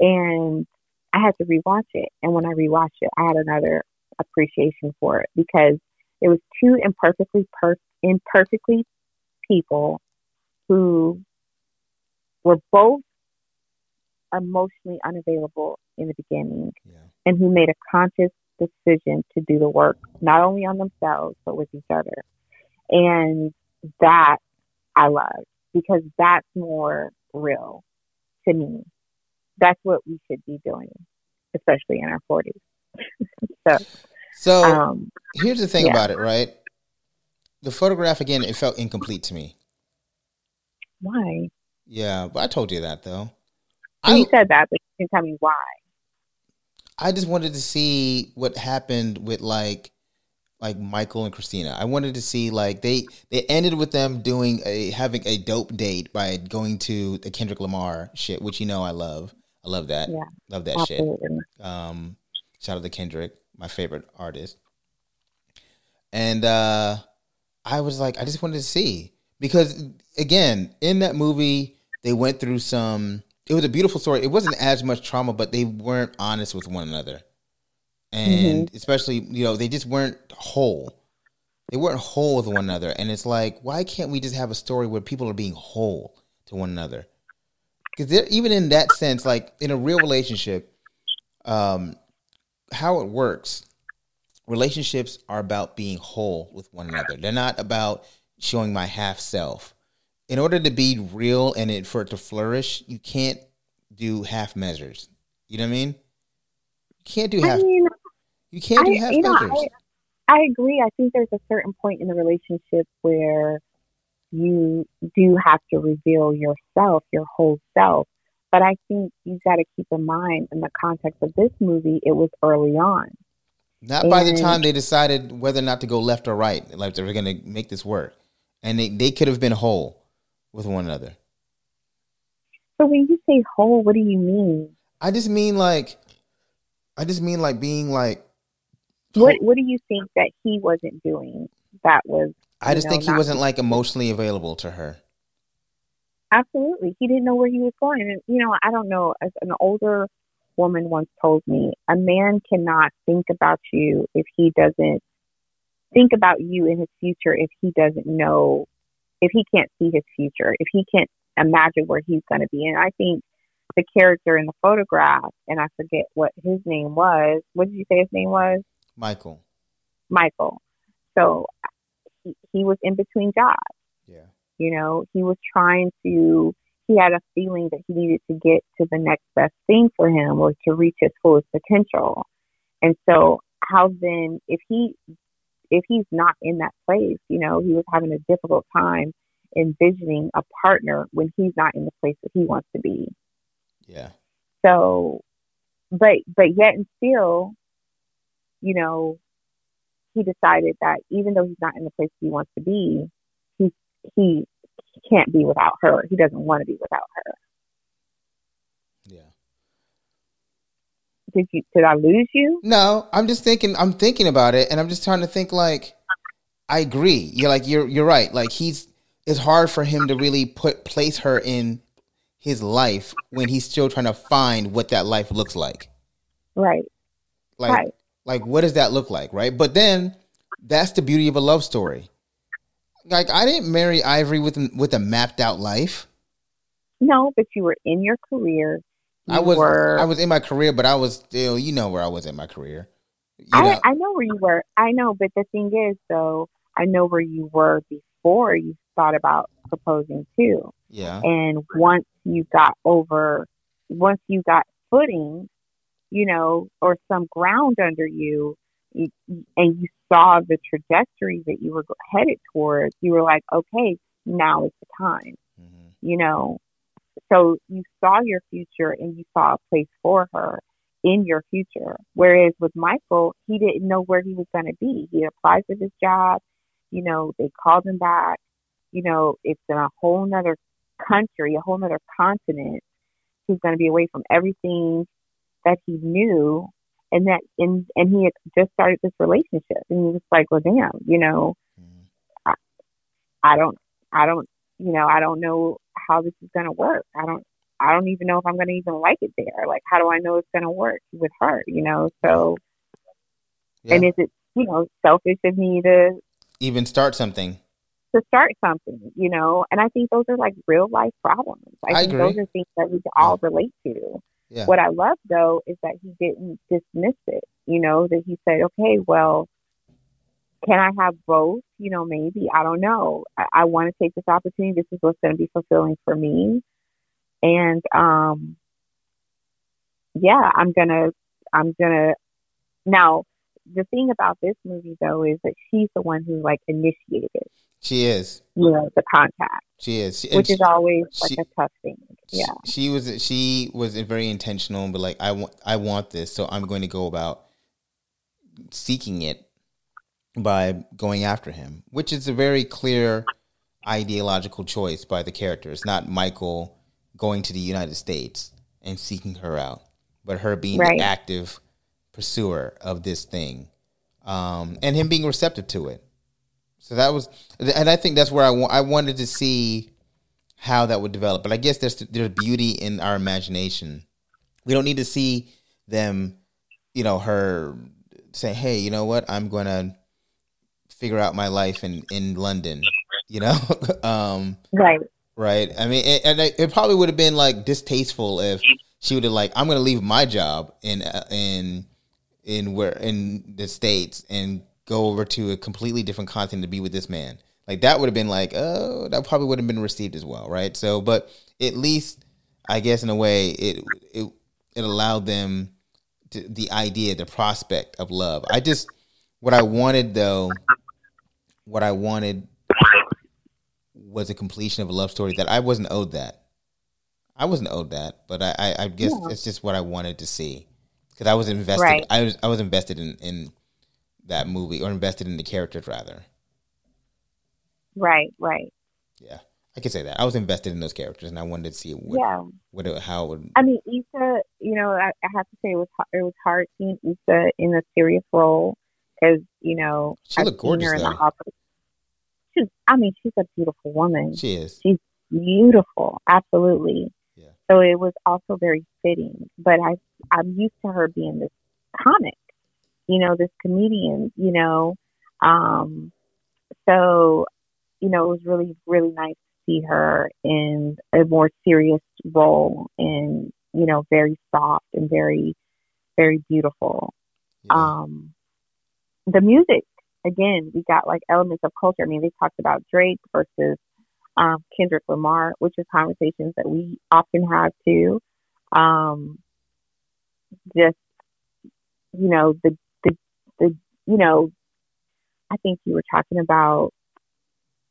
And I had to rewatch it. And when I rewatched it, I had another appreciation for it because it was two imperfectly per- imperfectly people who were both emotionally unavailable in the beginning yeah. and who made a conscious decision to do the work not only on themselves but with each other and that i love because that's more real to me that's what we should be doing especially in our 40s [LAUGHS] so so um, here's the thing yeah. about it right the photograph again, it felt incomplete to me. Why? Yeah, but I told you that though. I, you said that, but you can tell me why. I just wanted to see what happened with like like Michael and Christina. I wanted to see like they they ended with them doing a having a dope date by going to the Kendrick Lamar shit, which you know I love. I love that. Yeah. Love that absolutely. shit. Um shout out to Kendrick, my favorite artist. And uh I was like, I just wanted to see because again, in that movie, they went through some. It was a beautiful story. It wasn't as much trauma, but they weren't honest with one another, and mm-hmm. especially you know they just weren't whole. They weren't whole with one another, and it's like, why can't we just have a story where people are being whole to one another? Because even in that sense, like in a real relationship, um, how it works relationships are about being whole with one another. They're not about showing my half self. In order to be real and it, for it to flourish, you can't do half measures. You know what I mean? You can't do half. I mean, you can't do I, half measures. I, I agree. I think there's a certain point in the relationship where you do have to reveal yourself, your whole self. But I think you've got to keep in mind, in the context of this movie, it was early on. Not and by the time they decided whether or not to go left or right, like they were going to make this work, and they they could have been whole with one another. So when you say whole, what do you mean? I just mean like, I just mean like being like. What What do you think that he wasn't doing? That was. I just know, think he wasn't like emotionally available to her. Absolutely, he didn't know where he was going, and you know, I don't know. As an older woman once told me, a man cannot think about you if he doesn't think about you in his future if he doesn't know, if he can't see his future, if he can't imagine where he's going to be. And I think the character in the photograph, and I forget what his name was. What did you say his name was? Michael. Michael. So he, he was in between jobs. Yeah. You know, he was trying to he had a feeling that he needed to get to the next best thing for him or to reach his fullest potential. And so how then if he if he's not in that place, you know, he was having a difficult time envisioning a partner when he's not in the place that he wants to be. Yeah. So, but but yet and still, you know, he decided that even though he's not in the place he wants to be, he he can't be without her. He doesn't want to be without her. Yeah. Did you did I lose you? No, I'm just thinking I'm thinking about it and I'm just trying to think like I agree. You're like you're you're right. Like he's it's hard for him to really put place her in his life when he's still trying to find what that life looks like. Right. Like right. Like what does that look like, right? But then that's the beauty of a love story. Like I didn't marry Ivory with with a mapped out life. No, but you were in your career. You I was were, I was in my career, but I was still, you know, where I was in my career. You I I know where you were. I know, but the thing is, though, I know where you were before you thought about proposing too. Yeah. And once you got over, once you got footing, you know, or some ground under you, and you saw the trajectory that you were headed towards, you were like, okay, now is the time. Mm-hmm. You know, so you saw your future and you saw a place for her in your future. Whereas with Michael, he didn't know where he was going to be. He applied for this job. You know, they called him back. You know, it's in a whole nother country, a whole nother continent. He's going to be away from everything that he knew. And that, and, and he had just started this relationship and he was like, well, damn, you know, mm-hmm. I, I don't, I don't, you know, I don't know how this is going to work. I don't, I don't even know if I'm going to even like it there. Like, how do I know it's going to work with her? You know, so, yeah. and is it, you know, selfish of me to even start something? To start something, you know, and I think those are like real life problems. I, I think agree. those are things that we can all relate to. Yeah. What I love though is that he didn't dismiss it. You know, that he said, okay, well, can I have both? You know, maybe. I don't know. I, I want to take this opportunity. This is what's going to be fulfilling for me. And um yeah, I'm gonna I'm gonna now the thing about this movie though is that she's the one who like initiated it. She is. You know, the contact. She is. She, which is always like she, a tough thing. Yeah. She, was she was very intentional but like I want I want this, so I'm going to go about seeking it by going after him, which is a very clear ideological choice by the characters, not Michael going to the United States and seeking her out, but her being right. the active pursuer of this thing, um, and him being receptive to it. So that was, and I think that's where I, wa- I wanted to see how that would develop. But I guess there's there's beauty in our imagination. We don't need to see them, you know, her say, "Hey, you know what? I'm going to figure out my life in in London. [LAUGHS] You know, [LAUGHS] um, right, right. I mean, it, and it, it probably would have been like distasteful if she would have like, I'm going to leave my job in uh, in in where in the states and go over to a completely different continent to be with this man. Like that would have been like, oh, that probably would have been received as well, right? So, but at least I guess in a way it it it allowed them to, the idea, the prospect of love. I just what I wanted though what I wanted was a completion of a love story that I wasn't owed that. I wasn't owed that, but I, I, I guess yeah. it's just what I wanted to see because I was invested. Right. I was I was invested in in that movie or invested in the characters rather. Right, right. Yeah, I could say that I was invested in those characters, and I wanted to see what, yeah, what it, how it would. I mean, Issa, you know, I, I have to say it was it was hard seeing Issa in a serious role because you know she looked gorgeous. In the she's, I mean, she's a beautiful woman. She is. She's beautiful, absolutely. Yeah. So it was also very fitting. But I, I'm used to her being this comic, you know, this comedian, you know. Um, so, you know, it was really, really nice to see her in a more serious role and, you know, very soft and very, very beautiful. Yeah. Um, the music again, we got like elements of culture. I mean, they talked about Drake versus um, Kendrick Lamar, which is conversations that we often have too. Um, just you know the the you know, I think you were talking about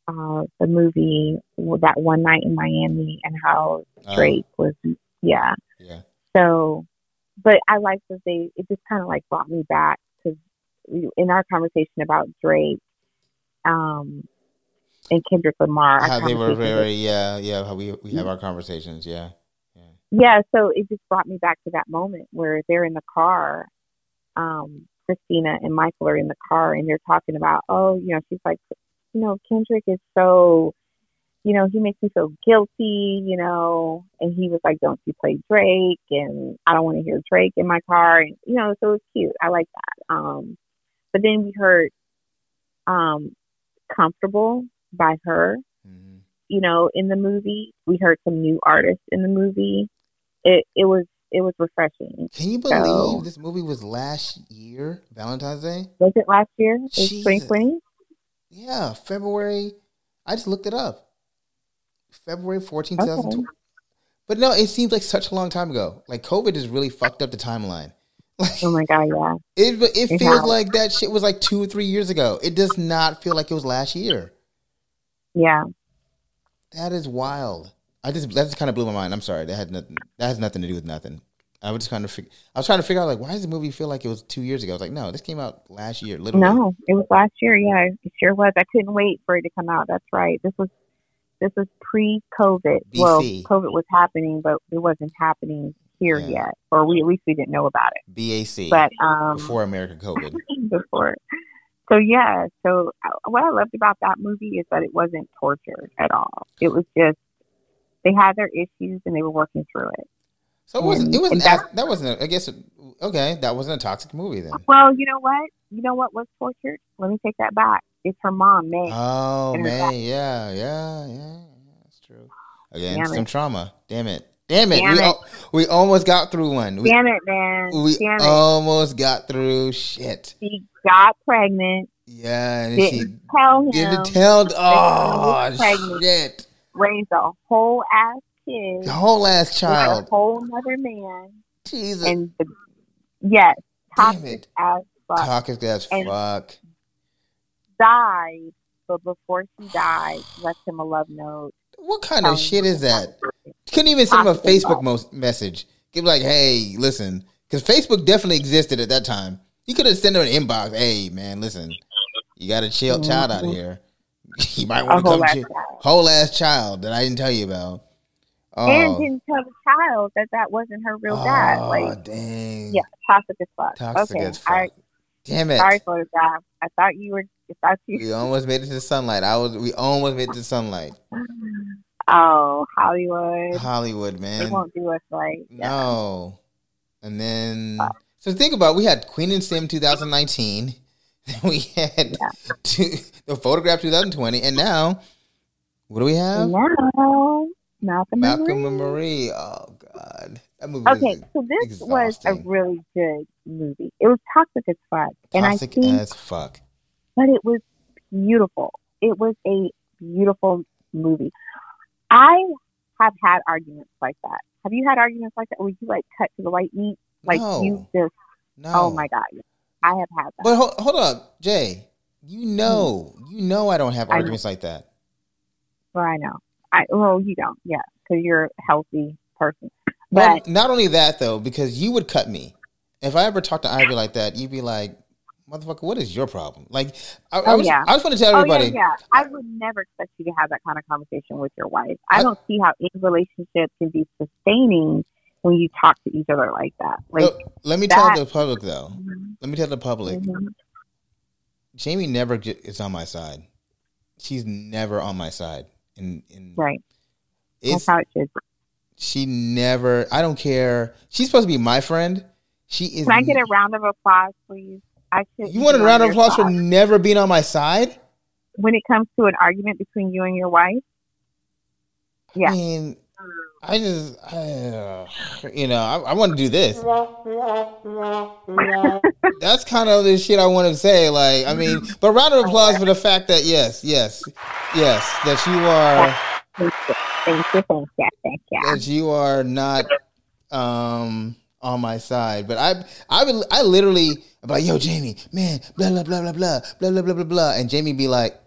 uh, the movie that one night in Miami and how oh. Drake was yeah. Yeah. So, but I like that they it just kind of like brought me back to in our conversation about Drake, um, and Kendrick Lamar. How they were very yeah yeah how we we have mm-hmm. our conversations yeah. yeah. Yeah, so it just brought me back to that moment where they're in the car um, Christina and Michael are in the car and they're talking about, oh, you know, she's like, you know, Kendrick is so, you know, he makes me feel guilty, you know, and he was like, don't you play Drake? And I don't want to hear Drake in my car. And, you know, so it's cute. I like that. Um, but then we heard, um, comfortable by H.E.R., mm-hmm. you know, in the movie. We heard some new artists in the movie. It, it was it was refreshing. Can you believe so, this movie was last year, Valentine's Day? Was it last year? Twenty twenty. Yeah, February. I just looked it up. February 14, okay. 2020. But no, it seems like such a long time ago. Like COVID has really fucked up the timeline. [LAUGHS] Like, oh my god, yeah. It it, it feels has. like that shit was like two or three years ago. It does not feel like it was last year. Yeah. That is wild. I just that just kind of blew my mind. I'm sorry. That had nothing. That has nothing to do with nothing. I was just kind of fig- I was trying to figure out like why does the movie feel like it was two years ago? I was like, no, this came out last year. Literally. No, it was last year. Yeah, it sure was. I couldn't wait for it to come out. That's right. This was this was pre-COVID. BC. Well, COVID was happening, but it wasn't happening here yeah. yet, or we at least we didn't know about it. BAC. But um, before American COVID. [LAUGHS] before. So yeah. So uh, what I loved about that movie is that it wasn't tortured at all. It was just they had their issues and they were working through it. So it wasn't. It wasn't. That, that wasn't. A, I guess. Okay, that wasn't a toxic movie then. Well, you know what? You know what was tortured? Let me take that back. It's her mom, May. Oh, May. Yeah, yeah, yeah. That's true. Again, Damn some it. trauma. Damn it. Damn it. Damn we, it. Al- we almost got through one. We, Damn it, man. We Damn almost got through shit. She got pregnant. Yeah, and didn't she tell him. Didn't tell. Oh, shit raised a whole ass kid, a whole ass child, a whole other man. Jesus. And the, yes, toxic as fuck. Toxic as and fuck. Died, but before she died, left him a love note. What kind of shit is that? Couldn't even send him a Facebook mo- message. Give like, hey, listen, because Facebook definitely existed at that time. You could have sent him an inbox. Hey, man, listen, you got a chill mm-hmm. child out here. [LAUGHS] you might want to come to whole ass child that I didn't tell you about. Oh. And didn't tell the child that that wasn't her real dad. Oh, like, dang. Yeah, toxic as fuck. Toxic okay, as fuck. I, Damn it. Sorry for that. I thought you were. I thought you. We almost made it to the sunlight. I was. We almost made it to sunlight. [SIGHS] Oh, Hollywood. Hollywood, man. They won't do us right. Yeah. No. And then, so think about, we had Queen and Slim 2019. [LAUGHS] we had yeah. two, the photograph 2020, and now what do we have? Now Malcolm, Malcolm and Marie. Oh God, that movie. Okay, so this exhausting. was a really good movie. It was toxic as fuck, toxic and I think, as fuck, but it was beautiful. It was a beautiful movie. I have had arguments like that. Have you had arguments like that where you like cut to the white meat? Like no. you just, no. oh my god, I have had that. But hold, hold up, Jay. You know, mm-hmm. you know, I don't have arguments like that. Well, I know. I well, you don't. Yeah, because you're a healthy person. But well, not only that though, because you would cut me. If I ever talked to Ivy like that, you'd be like, "Motherfucker, what is your problem?" Like, I, oh, I was, yeah. I just want to tell everybody. Oh, yeah, yeah, I would never expect you to have that kind of conversation with your wife. I, I don't see how any relationship can be sustaining when you talk to each other like that. Like, let me that, tell the public though. Mm-hmm. Let me tell the public. Mm-hmm. Jamie never is on my side. She's never on my side. In, in right. That's how it should. She never. I don't care. She's supposed to be my friend. She is. Can I get a round of applause, please? I should. You want a round of applause for never being on my side? When it comes to an argument between you and your wife. Yeah. I mean, I just, I, uh, you know, I, I want to do this. [LAUGHS] That's kind of the shit I want to say. Like, I mean, but round of applause for the fact that yes, yes, yes, that you are. Thank you, thank you, thank you. That you are not um on my side, but I, I would, I literally, I'm like, yo, Jamie, man, blah blah blah blah blah blah blah blah blah blah, and Jamie be like,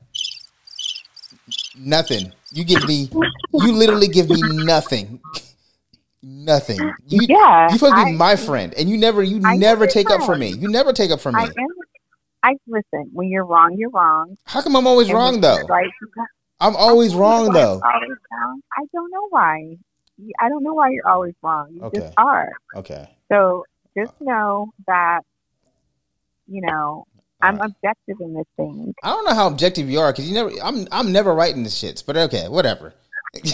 Nothing. You give me. You literally give me nothing. Nothing. You, yeah, you're supposed to be I, my friend, and you never, you I never take up for me. You never take up for me. I, am, I listen. When you're wrong, you're wrong. How come I'm always wrong though? Right, I'm always wrong though. Always wrong. I don't know why. I don't know why you're always wrong. You okay. just are. Okay. So just know that, you know, I'm objective in this thing. I don't know how objective you are because you never. I'm I'm never writing the shits, but okay, whatever. [LAUGHS]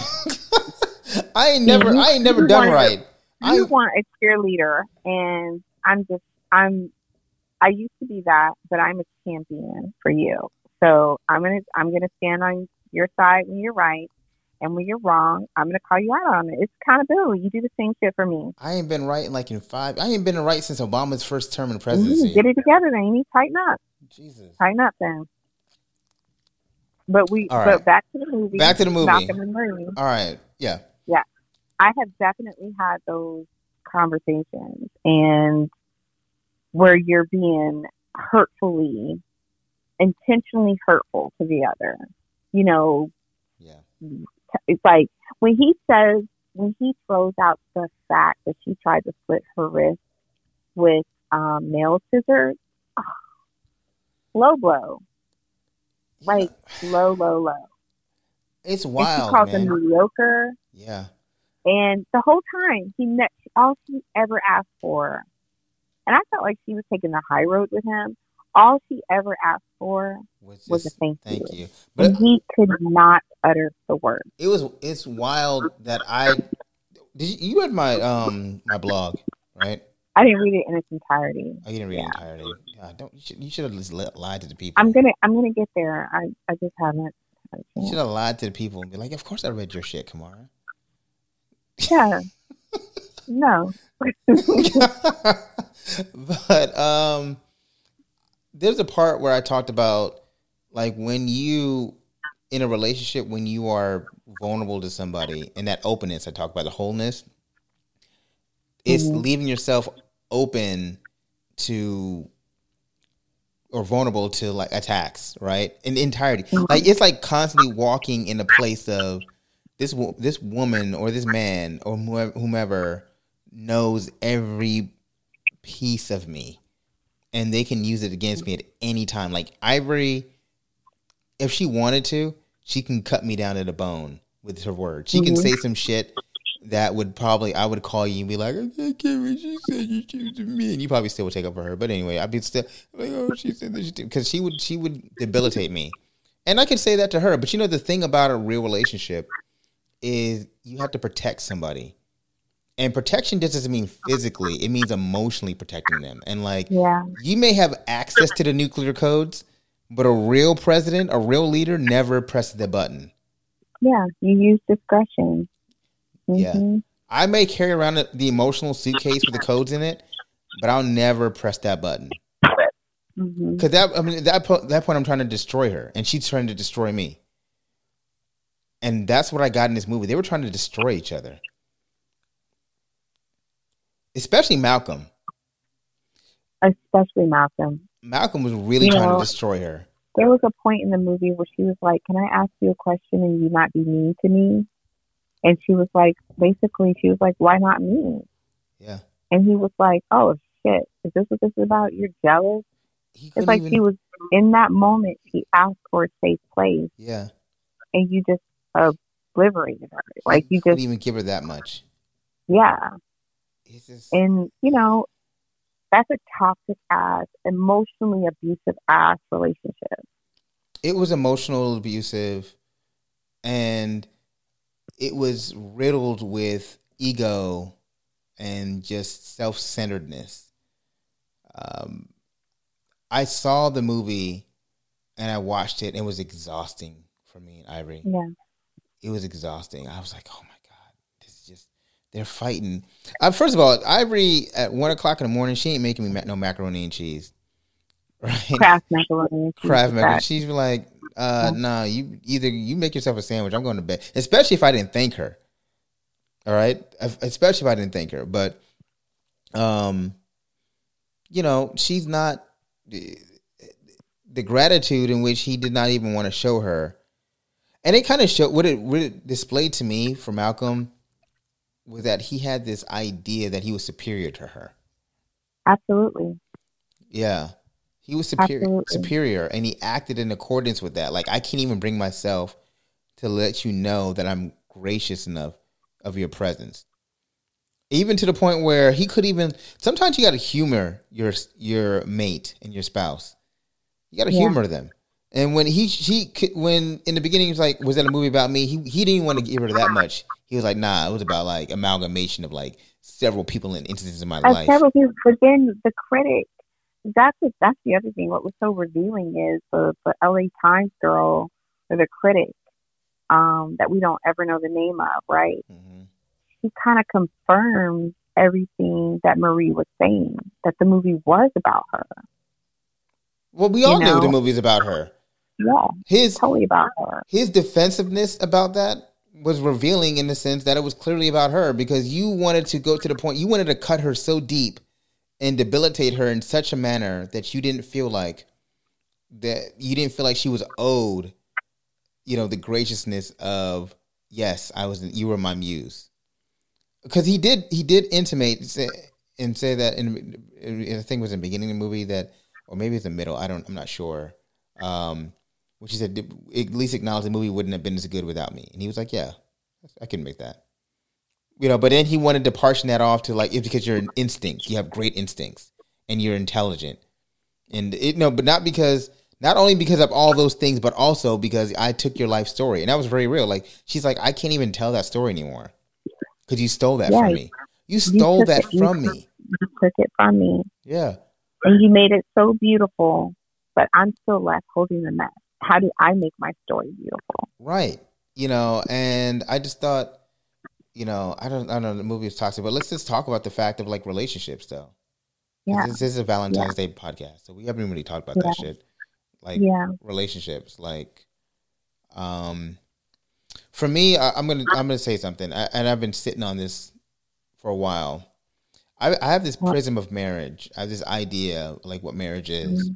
I ain't never. I ain't never done right. You I, want a cheerleader, and I'm just. I'm. I used to be that, but I'm a champion for you. So I'm gonna. I'm gonna stand on your side when you're right, and when you're wrong, I'm gonna call you out on it. It's accountability. You do the same shit for me. I ain't been right in like in five. I ain't been right since Obama's first term in presidency. Get it together, then. You need to tighten up. Jesus, tighten up, then. But we. But back to the movie. Back to the movie. All right. Yeah. Yeah, I have definitely had those conversations, and where you're being hurtfully, intentionally hurtful to the other. You know. Yeah it's like when he says when he throws out the fact that she tried to slit her wrist with um, nail scissors, oh, low blow, like low, low, low. It's wild. And she calls man. him mediocre. Yeah. And the whole time, he met all she ever asked for, and I felt like she was taking the high road with him all she ever asked for was, just, was a thank, thank you. you. But and he could not utter the word. It was it's wild that I did you, you read my um my blog, right? I didn't read it in its entirety. Oh, you didn't read yeah. it entirely. Yeah, don't you should, you should have just lied to the people. I'm gonna I'm gonna get there. I I just haven't. You should have lied to the people and be like, "Of course I read your shit, Kamara." Yeah. [LAUGHS] no. [LAUGHS] [LAUGHS] but um there's a part where I talked about like when you in a relationship when you are vulnerable to somebody and that openness I talk about the wholeness it's mm-hmm. leaving yourself open to or vulnerable to like attacks, right? In entirety. Mm-hmm. Like it's like constantly walking in a place of this this woman or this man or whomever knows every piece of me and they can use it against me at any time. Like Ivory, if she wanted to, she can cut me down to the bone with her words. She mm-hmm. can say some shit that would probably I would call you and be like, I can't believe she said you to me, and you probably still would take up for her. But anyway, I'd be still like, oh, she said this because she would she would debilitate me, and I could say that to her. But you know, the thing about a real relationship is you have to protect somebody. And protection just doesn't mean physically; it means emotionally protecting them. And like, yeah, you may have access to the nuclear codes, but a real president, a real leader, never presses the button. Yeah, you use discretion. Mm-hmm. Yeah, I may carry around the emotional suitcase with the codes in it, but I'll never press that button. Because mm-hmm. that, I mean, that that point, I'm trying to destroy her, and she's trying to destroy me. And that's what I got in this movie. They were trying to destroy each other especially Malcolm. Especially Malcolm. Malcolm was really you trying know, to destroy her. There was a point in the movie where she was like, "Can I ask you a question and you not be mean to me?" And she was like, basically, she was like, "Why not me?" Yeah. And he was like, "Oh shit, is this what this is about? You're jealous." It's like even... he was in that moment. He asked for a safe place. Yeah. And you just obliterated her. Like you just didn't even give her that much. Yeah. Just... And, you know, that's a toxic ass, emotionally abusive ass relationship. It was emotional abusive and it was riddled with ego and just self centeredness. Um, I saw the movie and I watched it and it was exhausting for me and Ivory. Yeah. It was exhausting. I was like, oh my they're fighting. Uh, first of all, Ivory at one o'clock in the morning, she ain't making me ma- no macaroni and cheese. [LAUGHS] Right? Kraft macaroni. Kraft macaroni. She's like, uh, yeah. nah, you either you make yourself a sandwich. I'm going to bed. Especially if I didn't thank her. All right, especially if I didn't thank her. But, um, you know, she's not the gratitude in which he did not even want to show her. And it kind of showed what it, what it displayed to me for Malcolm was that he had this idea that he was superior to her. Absolutely. Yeah. He was superior Absolutely. superior and he acted in accordance with that. Like I can't even bring myself to let you know that I'm gracious enough of your presence. Even to the point where he could even sometimes you got to humor your your mate and your spouse. You got to yeah. humor them. And when he he when in the beginning he was like, was that a movie about me? He he didn't want to give her that much. He was like, nah, it was about like amalgamation of like several people and instances in my uh, life. Several people, but then the critic. That's a, that's the other thing. What was so revealing is the the L.A. Times girl or the critic um, that we don't ever know the name of, right? Mm-hmm. She kind of confirmed everything that Marie was saying that the movie was about her. Well, we all you know? knew the movie's about her. Yeah, his totally about her. His defensiveness about that was revealing in the sense that it was clearly about her because you wanted to go to the point you wanted to cut her so deep and debilitate her in such a manner that you didn't feel like that you didn't feel like she was owed you know the graciousness of yes i was you were my muse. Because he did he did intimate say, and say that in, i think it was in the beginning of the movie that or maybe it's the middle i don't i'm not sure. Um which he said at least acknowledge the movie wouldn't have been as good without me. And he was like, yeah, I can make that. You know, but then he wanted to partition that off to like, it's because you're an instinct. You have great instincts and you're intelligent. And it, no, but not because, not only because of all those things, but also because I took your life story. And that was very real. Like, she's like, I can't even tell that story anymore because you stole that yeah, from me. You stole you that it, from you me. You took it from me. Yeah. And you made it so beautiful, but I'm still left holding the mess how do I make my story beautiful? Right. You know, and I just thought, you know, I don't, I don't know, the movie is toxic, but let's just talk about the fact of like relationships, though. Yeah. This, this is a Valentine's yeah. Day podcast, so we haven't really talked about yeah. that shit. Like, yeah. relationships, like, um, for me, I, am gonna, I'm gonna say something, I, and I've been sitting on this for a while. I, I have this prism of marriage. I have this idea, like what marriage is, mm-hmm.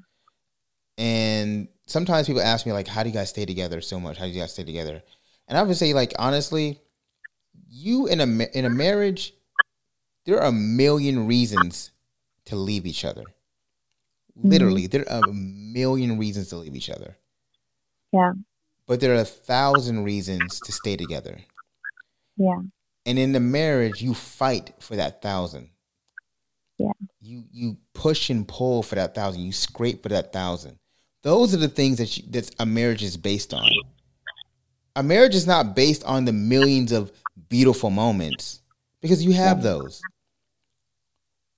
And sometimes people ask me like, "How do you guys stay together so much? How do you guys stay together?" And I would say like honestly, you in a in a marriage, there are a million reasons to leave each other. Literally, mm-hmm. there are a million reasons to leave each other. Yeah. But there are a thousand reasons to stay together. Yeah. And in the marriage, you fight for that thousand. Yeah. You you push and pull for that thousand. You scrape for that thousand. Those are the things that you, that a marriage is based on. A marriage is not based on the millions of beautiful moments because you have those.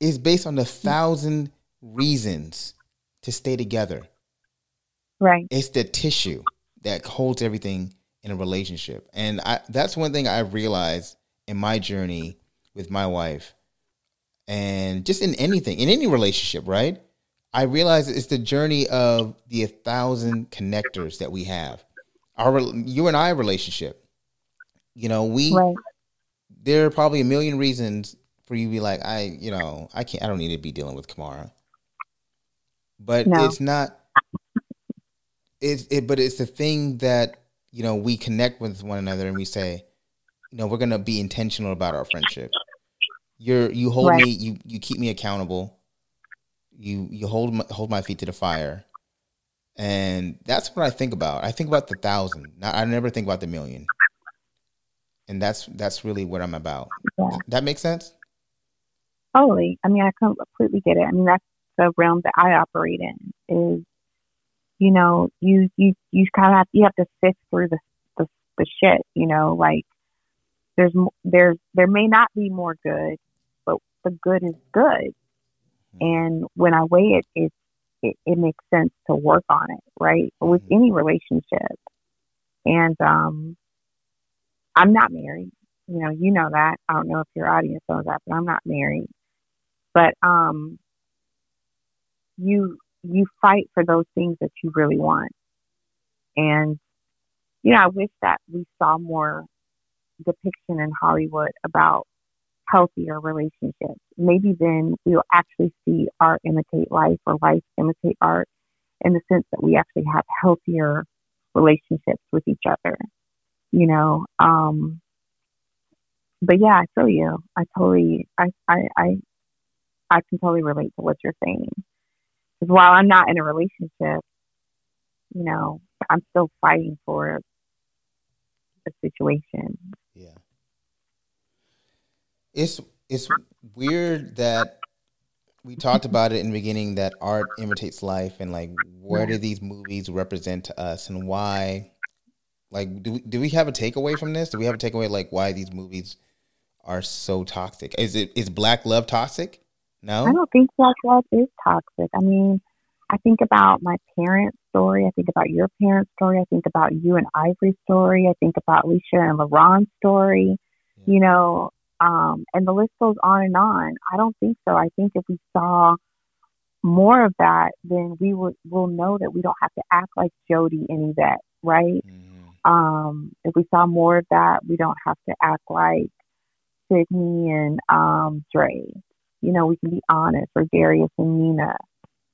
It's based on the thousand reasons to stay together. Right. It's the tissue that holds everything in a relationship. And I, that's one thing I realized in my journey with my wife and just in anything, in any relationship, right? I realize it's the journey of the a thousand connectors that we have. Our you and I relationship. You know, we right. there are probably a million reasons for you to be like, I, you know, I can't I don't need to be dealing with Kamara. But no. it's not it's it but it's the thing that, you know, we connect with one another and we say, you know, we're gonna be intentional about our friendship. You're you hold right. me, you you keep me accountable you you hold my, hold my feet to the fire, and that's what I think about. I think about the thousand. I never think about the million, and that's that's really what I'm about. Yeah. That makes sense. Totally. I mean, I completely get it. I mean, that's the realm that I operate in. Is you know, you you you kind of have you have to sift through the the, the shit. You know, like there's there's there may not be more good, but the good is good. And when I weigh it, it, it, it makes sense to work on it, right? With mm-hmm. any relationship. And um, I'm not married. You know, you know that. I don't know if your audience knows that, but I'm not married. But um, you you fight for those things that you really want. And you know, I wish that we saw more depiction in Hollywood about healthier relationships. Maybe then we'll actually see art imitate life or life imitate art in the sense that we actually have healthier relationships with each other. you know. Um, but yeah, I feel you. I totally, I, I, I, I can totally relate to what you're saying. Because while I'm not in a relationship, you know, I'm still fighting for the situation. It's it's weird that we talked about it in the beginning that art imitates life and like where do these movies represent to us and why like do we, do we have a takeaway from this? Do we have a takeaway like why these movies are so toxic? Is it is black love toxic? No. I don't think black love is toxic. I mean, I think about my parents' story. I think about your parents' story. I think about you and Ivory's story. I think about Alicia and LaRon's story. Yeah. You know, um, and the list goes on and on. I don't think so. I think if we saw more of that, then we would will know that we don't have to act like Jody and Yvette, right? Mm-hmm. Um, if we saw more of that, we don't have to act like Sydney and um, Dre. You know, we can be honest, or Darius and Nina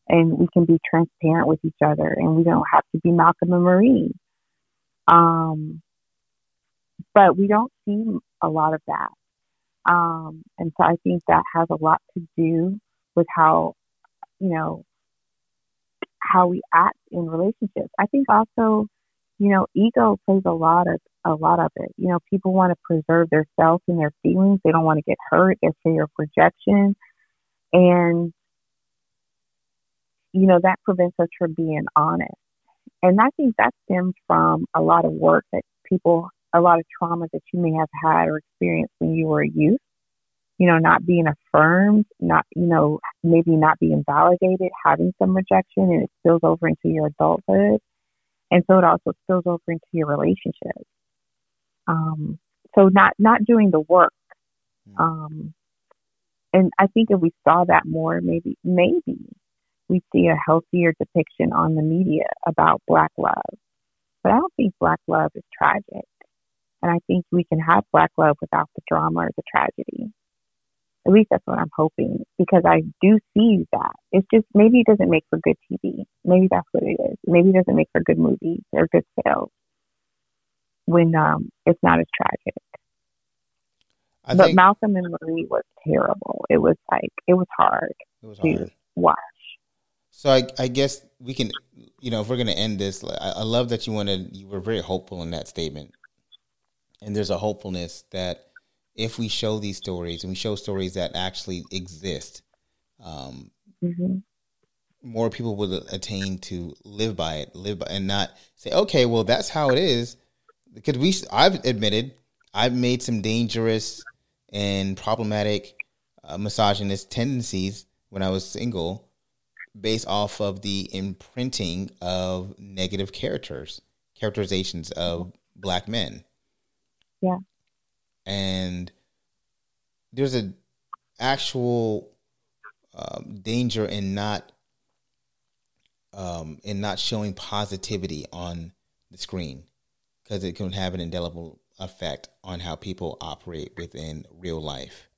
and we can be transparent with each other and we don't have to be Malcolm and Marie. Um, but we don't see a lot of that. Um, and so I think that has a lot to do with how, you know, how we act in relationships. I think also, you know, ego plays a lot of a lot of it. You know, people want to preserve their self and their feelings. They don't want to get hurt. Their fear of rejection. And you know, that prevents us from being honest. And I think that stems from a lot of work that people, a lot of trauma that you may have had or experienced when you were a youth. You know, not being affirmed, not, you know, maybe not being validated, having some rejection, and it spills over into your adulthood. And so it also spills over into your relationships. Um, so not not doing the work. Hmm. Um, and I think if we saw that more, maybe maybe we see a healthier depiction on the media about Black love. But I don't think Black love is tragic. And I think we can have Black love without the drama or the tragedy. At least that's what I'm hoping because I do see that. It's just maybe it doesn't make for good TV. Maybe that's what it is. Maybe it doesn't make for good movies or good sales when um, it's not as tragic. I but Malcolm and Marie was terrible. It was like it was hard it was to hard. watch. So I, I guess we can, you know, if we're going to end this, I, I love that you wanted, you were very hopeful in that statement. And there's a hopefulness that if we show these stories and we show stories that actually exist, um, mm-hmm. more people will attain to live by it, live by, and not say, okay, well, that's how it is. Because we, I've admitted, I've made some dangerous and problematic uh, misogynist tendencies when I was single based off of the imprinting of negative characters, characterizations of black men. Yeah. And there's a actual um, danger in not um, in not showing positivity on the screen because it can have an indelible effect on how people operate within real life.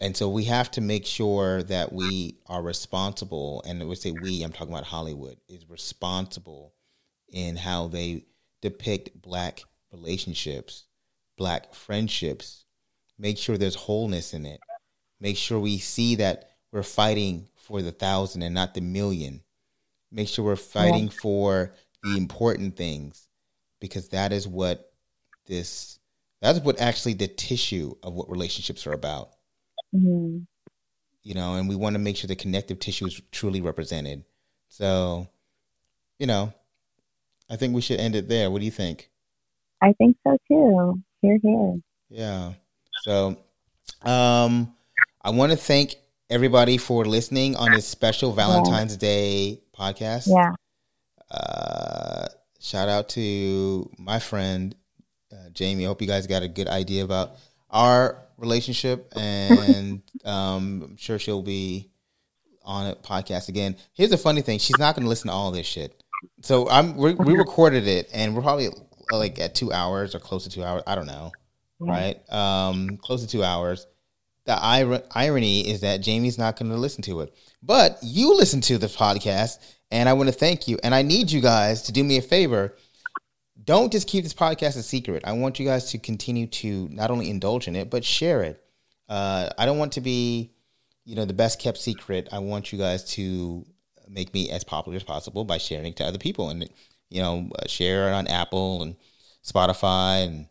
And so we have to make sure that we are responsible, and we say we, I'm talking about Hollywood, is responsible in how they depict black relationships, black friendships. Make sure there's wholeness in it. Make sure we see that we're fighting for the thousand and not the million. Make sure we're fighting yeah. for the important things because that is what this that's what actually the tissue of what relationships are about Mm-hmm. You know, and we want to make sure the connective tissue is truly represented. So, you know, I think we should end it there. What do you think? I think so too. Here, here. Yeah. So, um, I want to thank everybody for listening on this special Valentine's yeah. Day podcast. Yeah. Uh, shout out to my friend uh, Jamie. I hope you guys got a good idea about our relationship, [LAUGHS] and um, I'm sure she'll be on a podcast again. Here's the funny thing: she's not going to listen to all this shit. So I'm we, we [LAUGHS] recorded it, and we're probably like at two hours or close to two hours. I don't know, right? Um, close to two hours. The ir- irony is that Jamie's not going to listen to it, but you listen to the podcast, and I want to thank you. And I need you guys to do me a favor don't just keep this podcast a secret. I want you guys to continue to not only indulge in it, but share it. Uh, I don't want to be, you know, the best kept secret. I want you guys to make me as popular as possible by sharing it to other people and, you know, uh, share it on Apple and Spotify and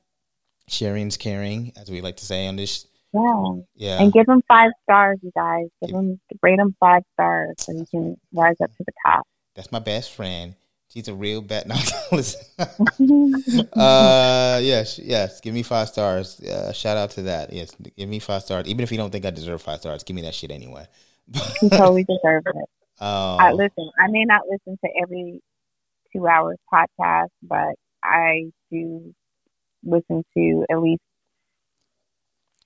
sharing's caring, as we like to say on this. Yeah. Yeah. And give them five stars, you guys. Give them, rate them five stars so you can rise up to the top. That's my best friend. She's a real bad. [LAUGHS] No, listen. [LAUGHS] uh, yes, yes. Give me five stars. Uh, shout out to that. Yes, give me five stars. Even if you don't think I deserve five stars, give me that shit anyway. you totally [LAUGHS] deserve it. Um, I listen. I may not listen to every two hours podcast, but I do listen to at least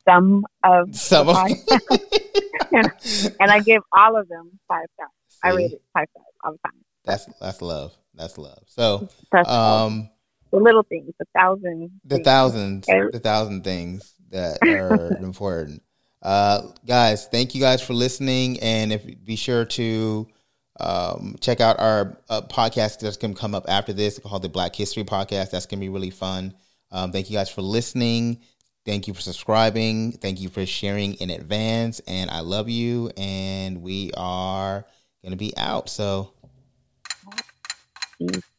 some of some of [LAUGHS] and, and I give all of them five stars. See? I rate it five stars all the time. That's that's love. That's love. So, that's um, the little things, the thousand, the things. thousands, the thousand things that are [LAUGHS] important. Uh, guys, thank you guys for listening, and if be sure to um, check out our uh, podcast that's going to come up after this called the Black History Podcast. That's going to be really fun. Um, thank you guys for listening. Thank you for subscribing. Thank you for sharing in advance. And I love you. And we are going to be out. So Peace.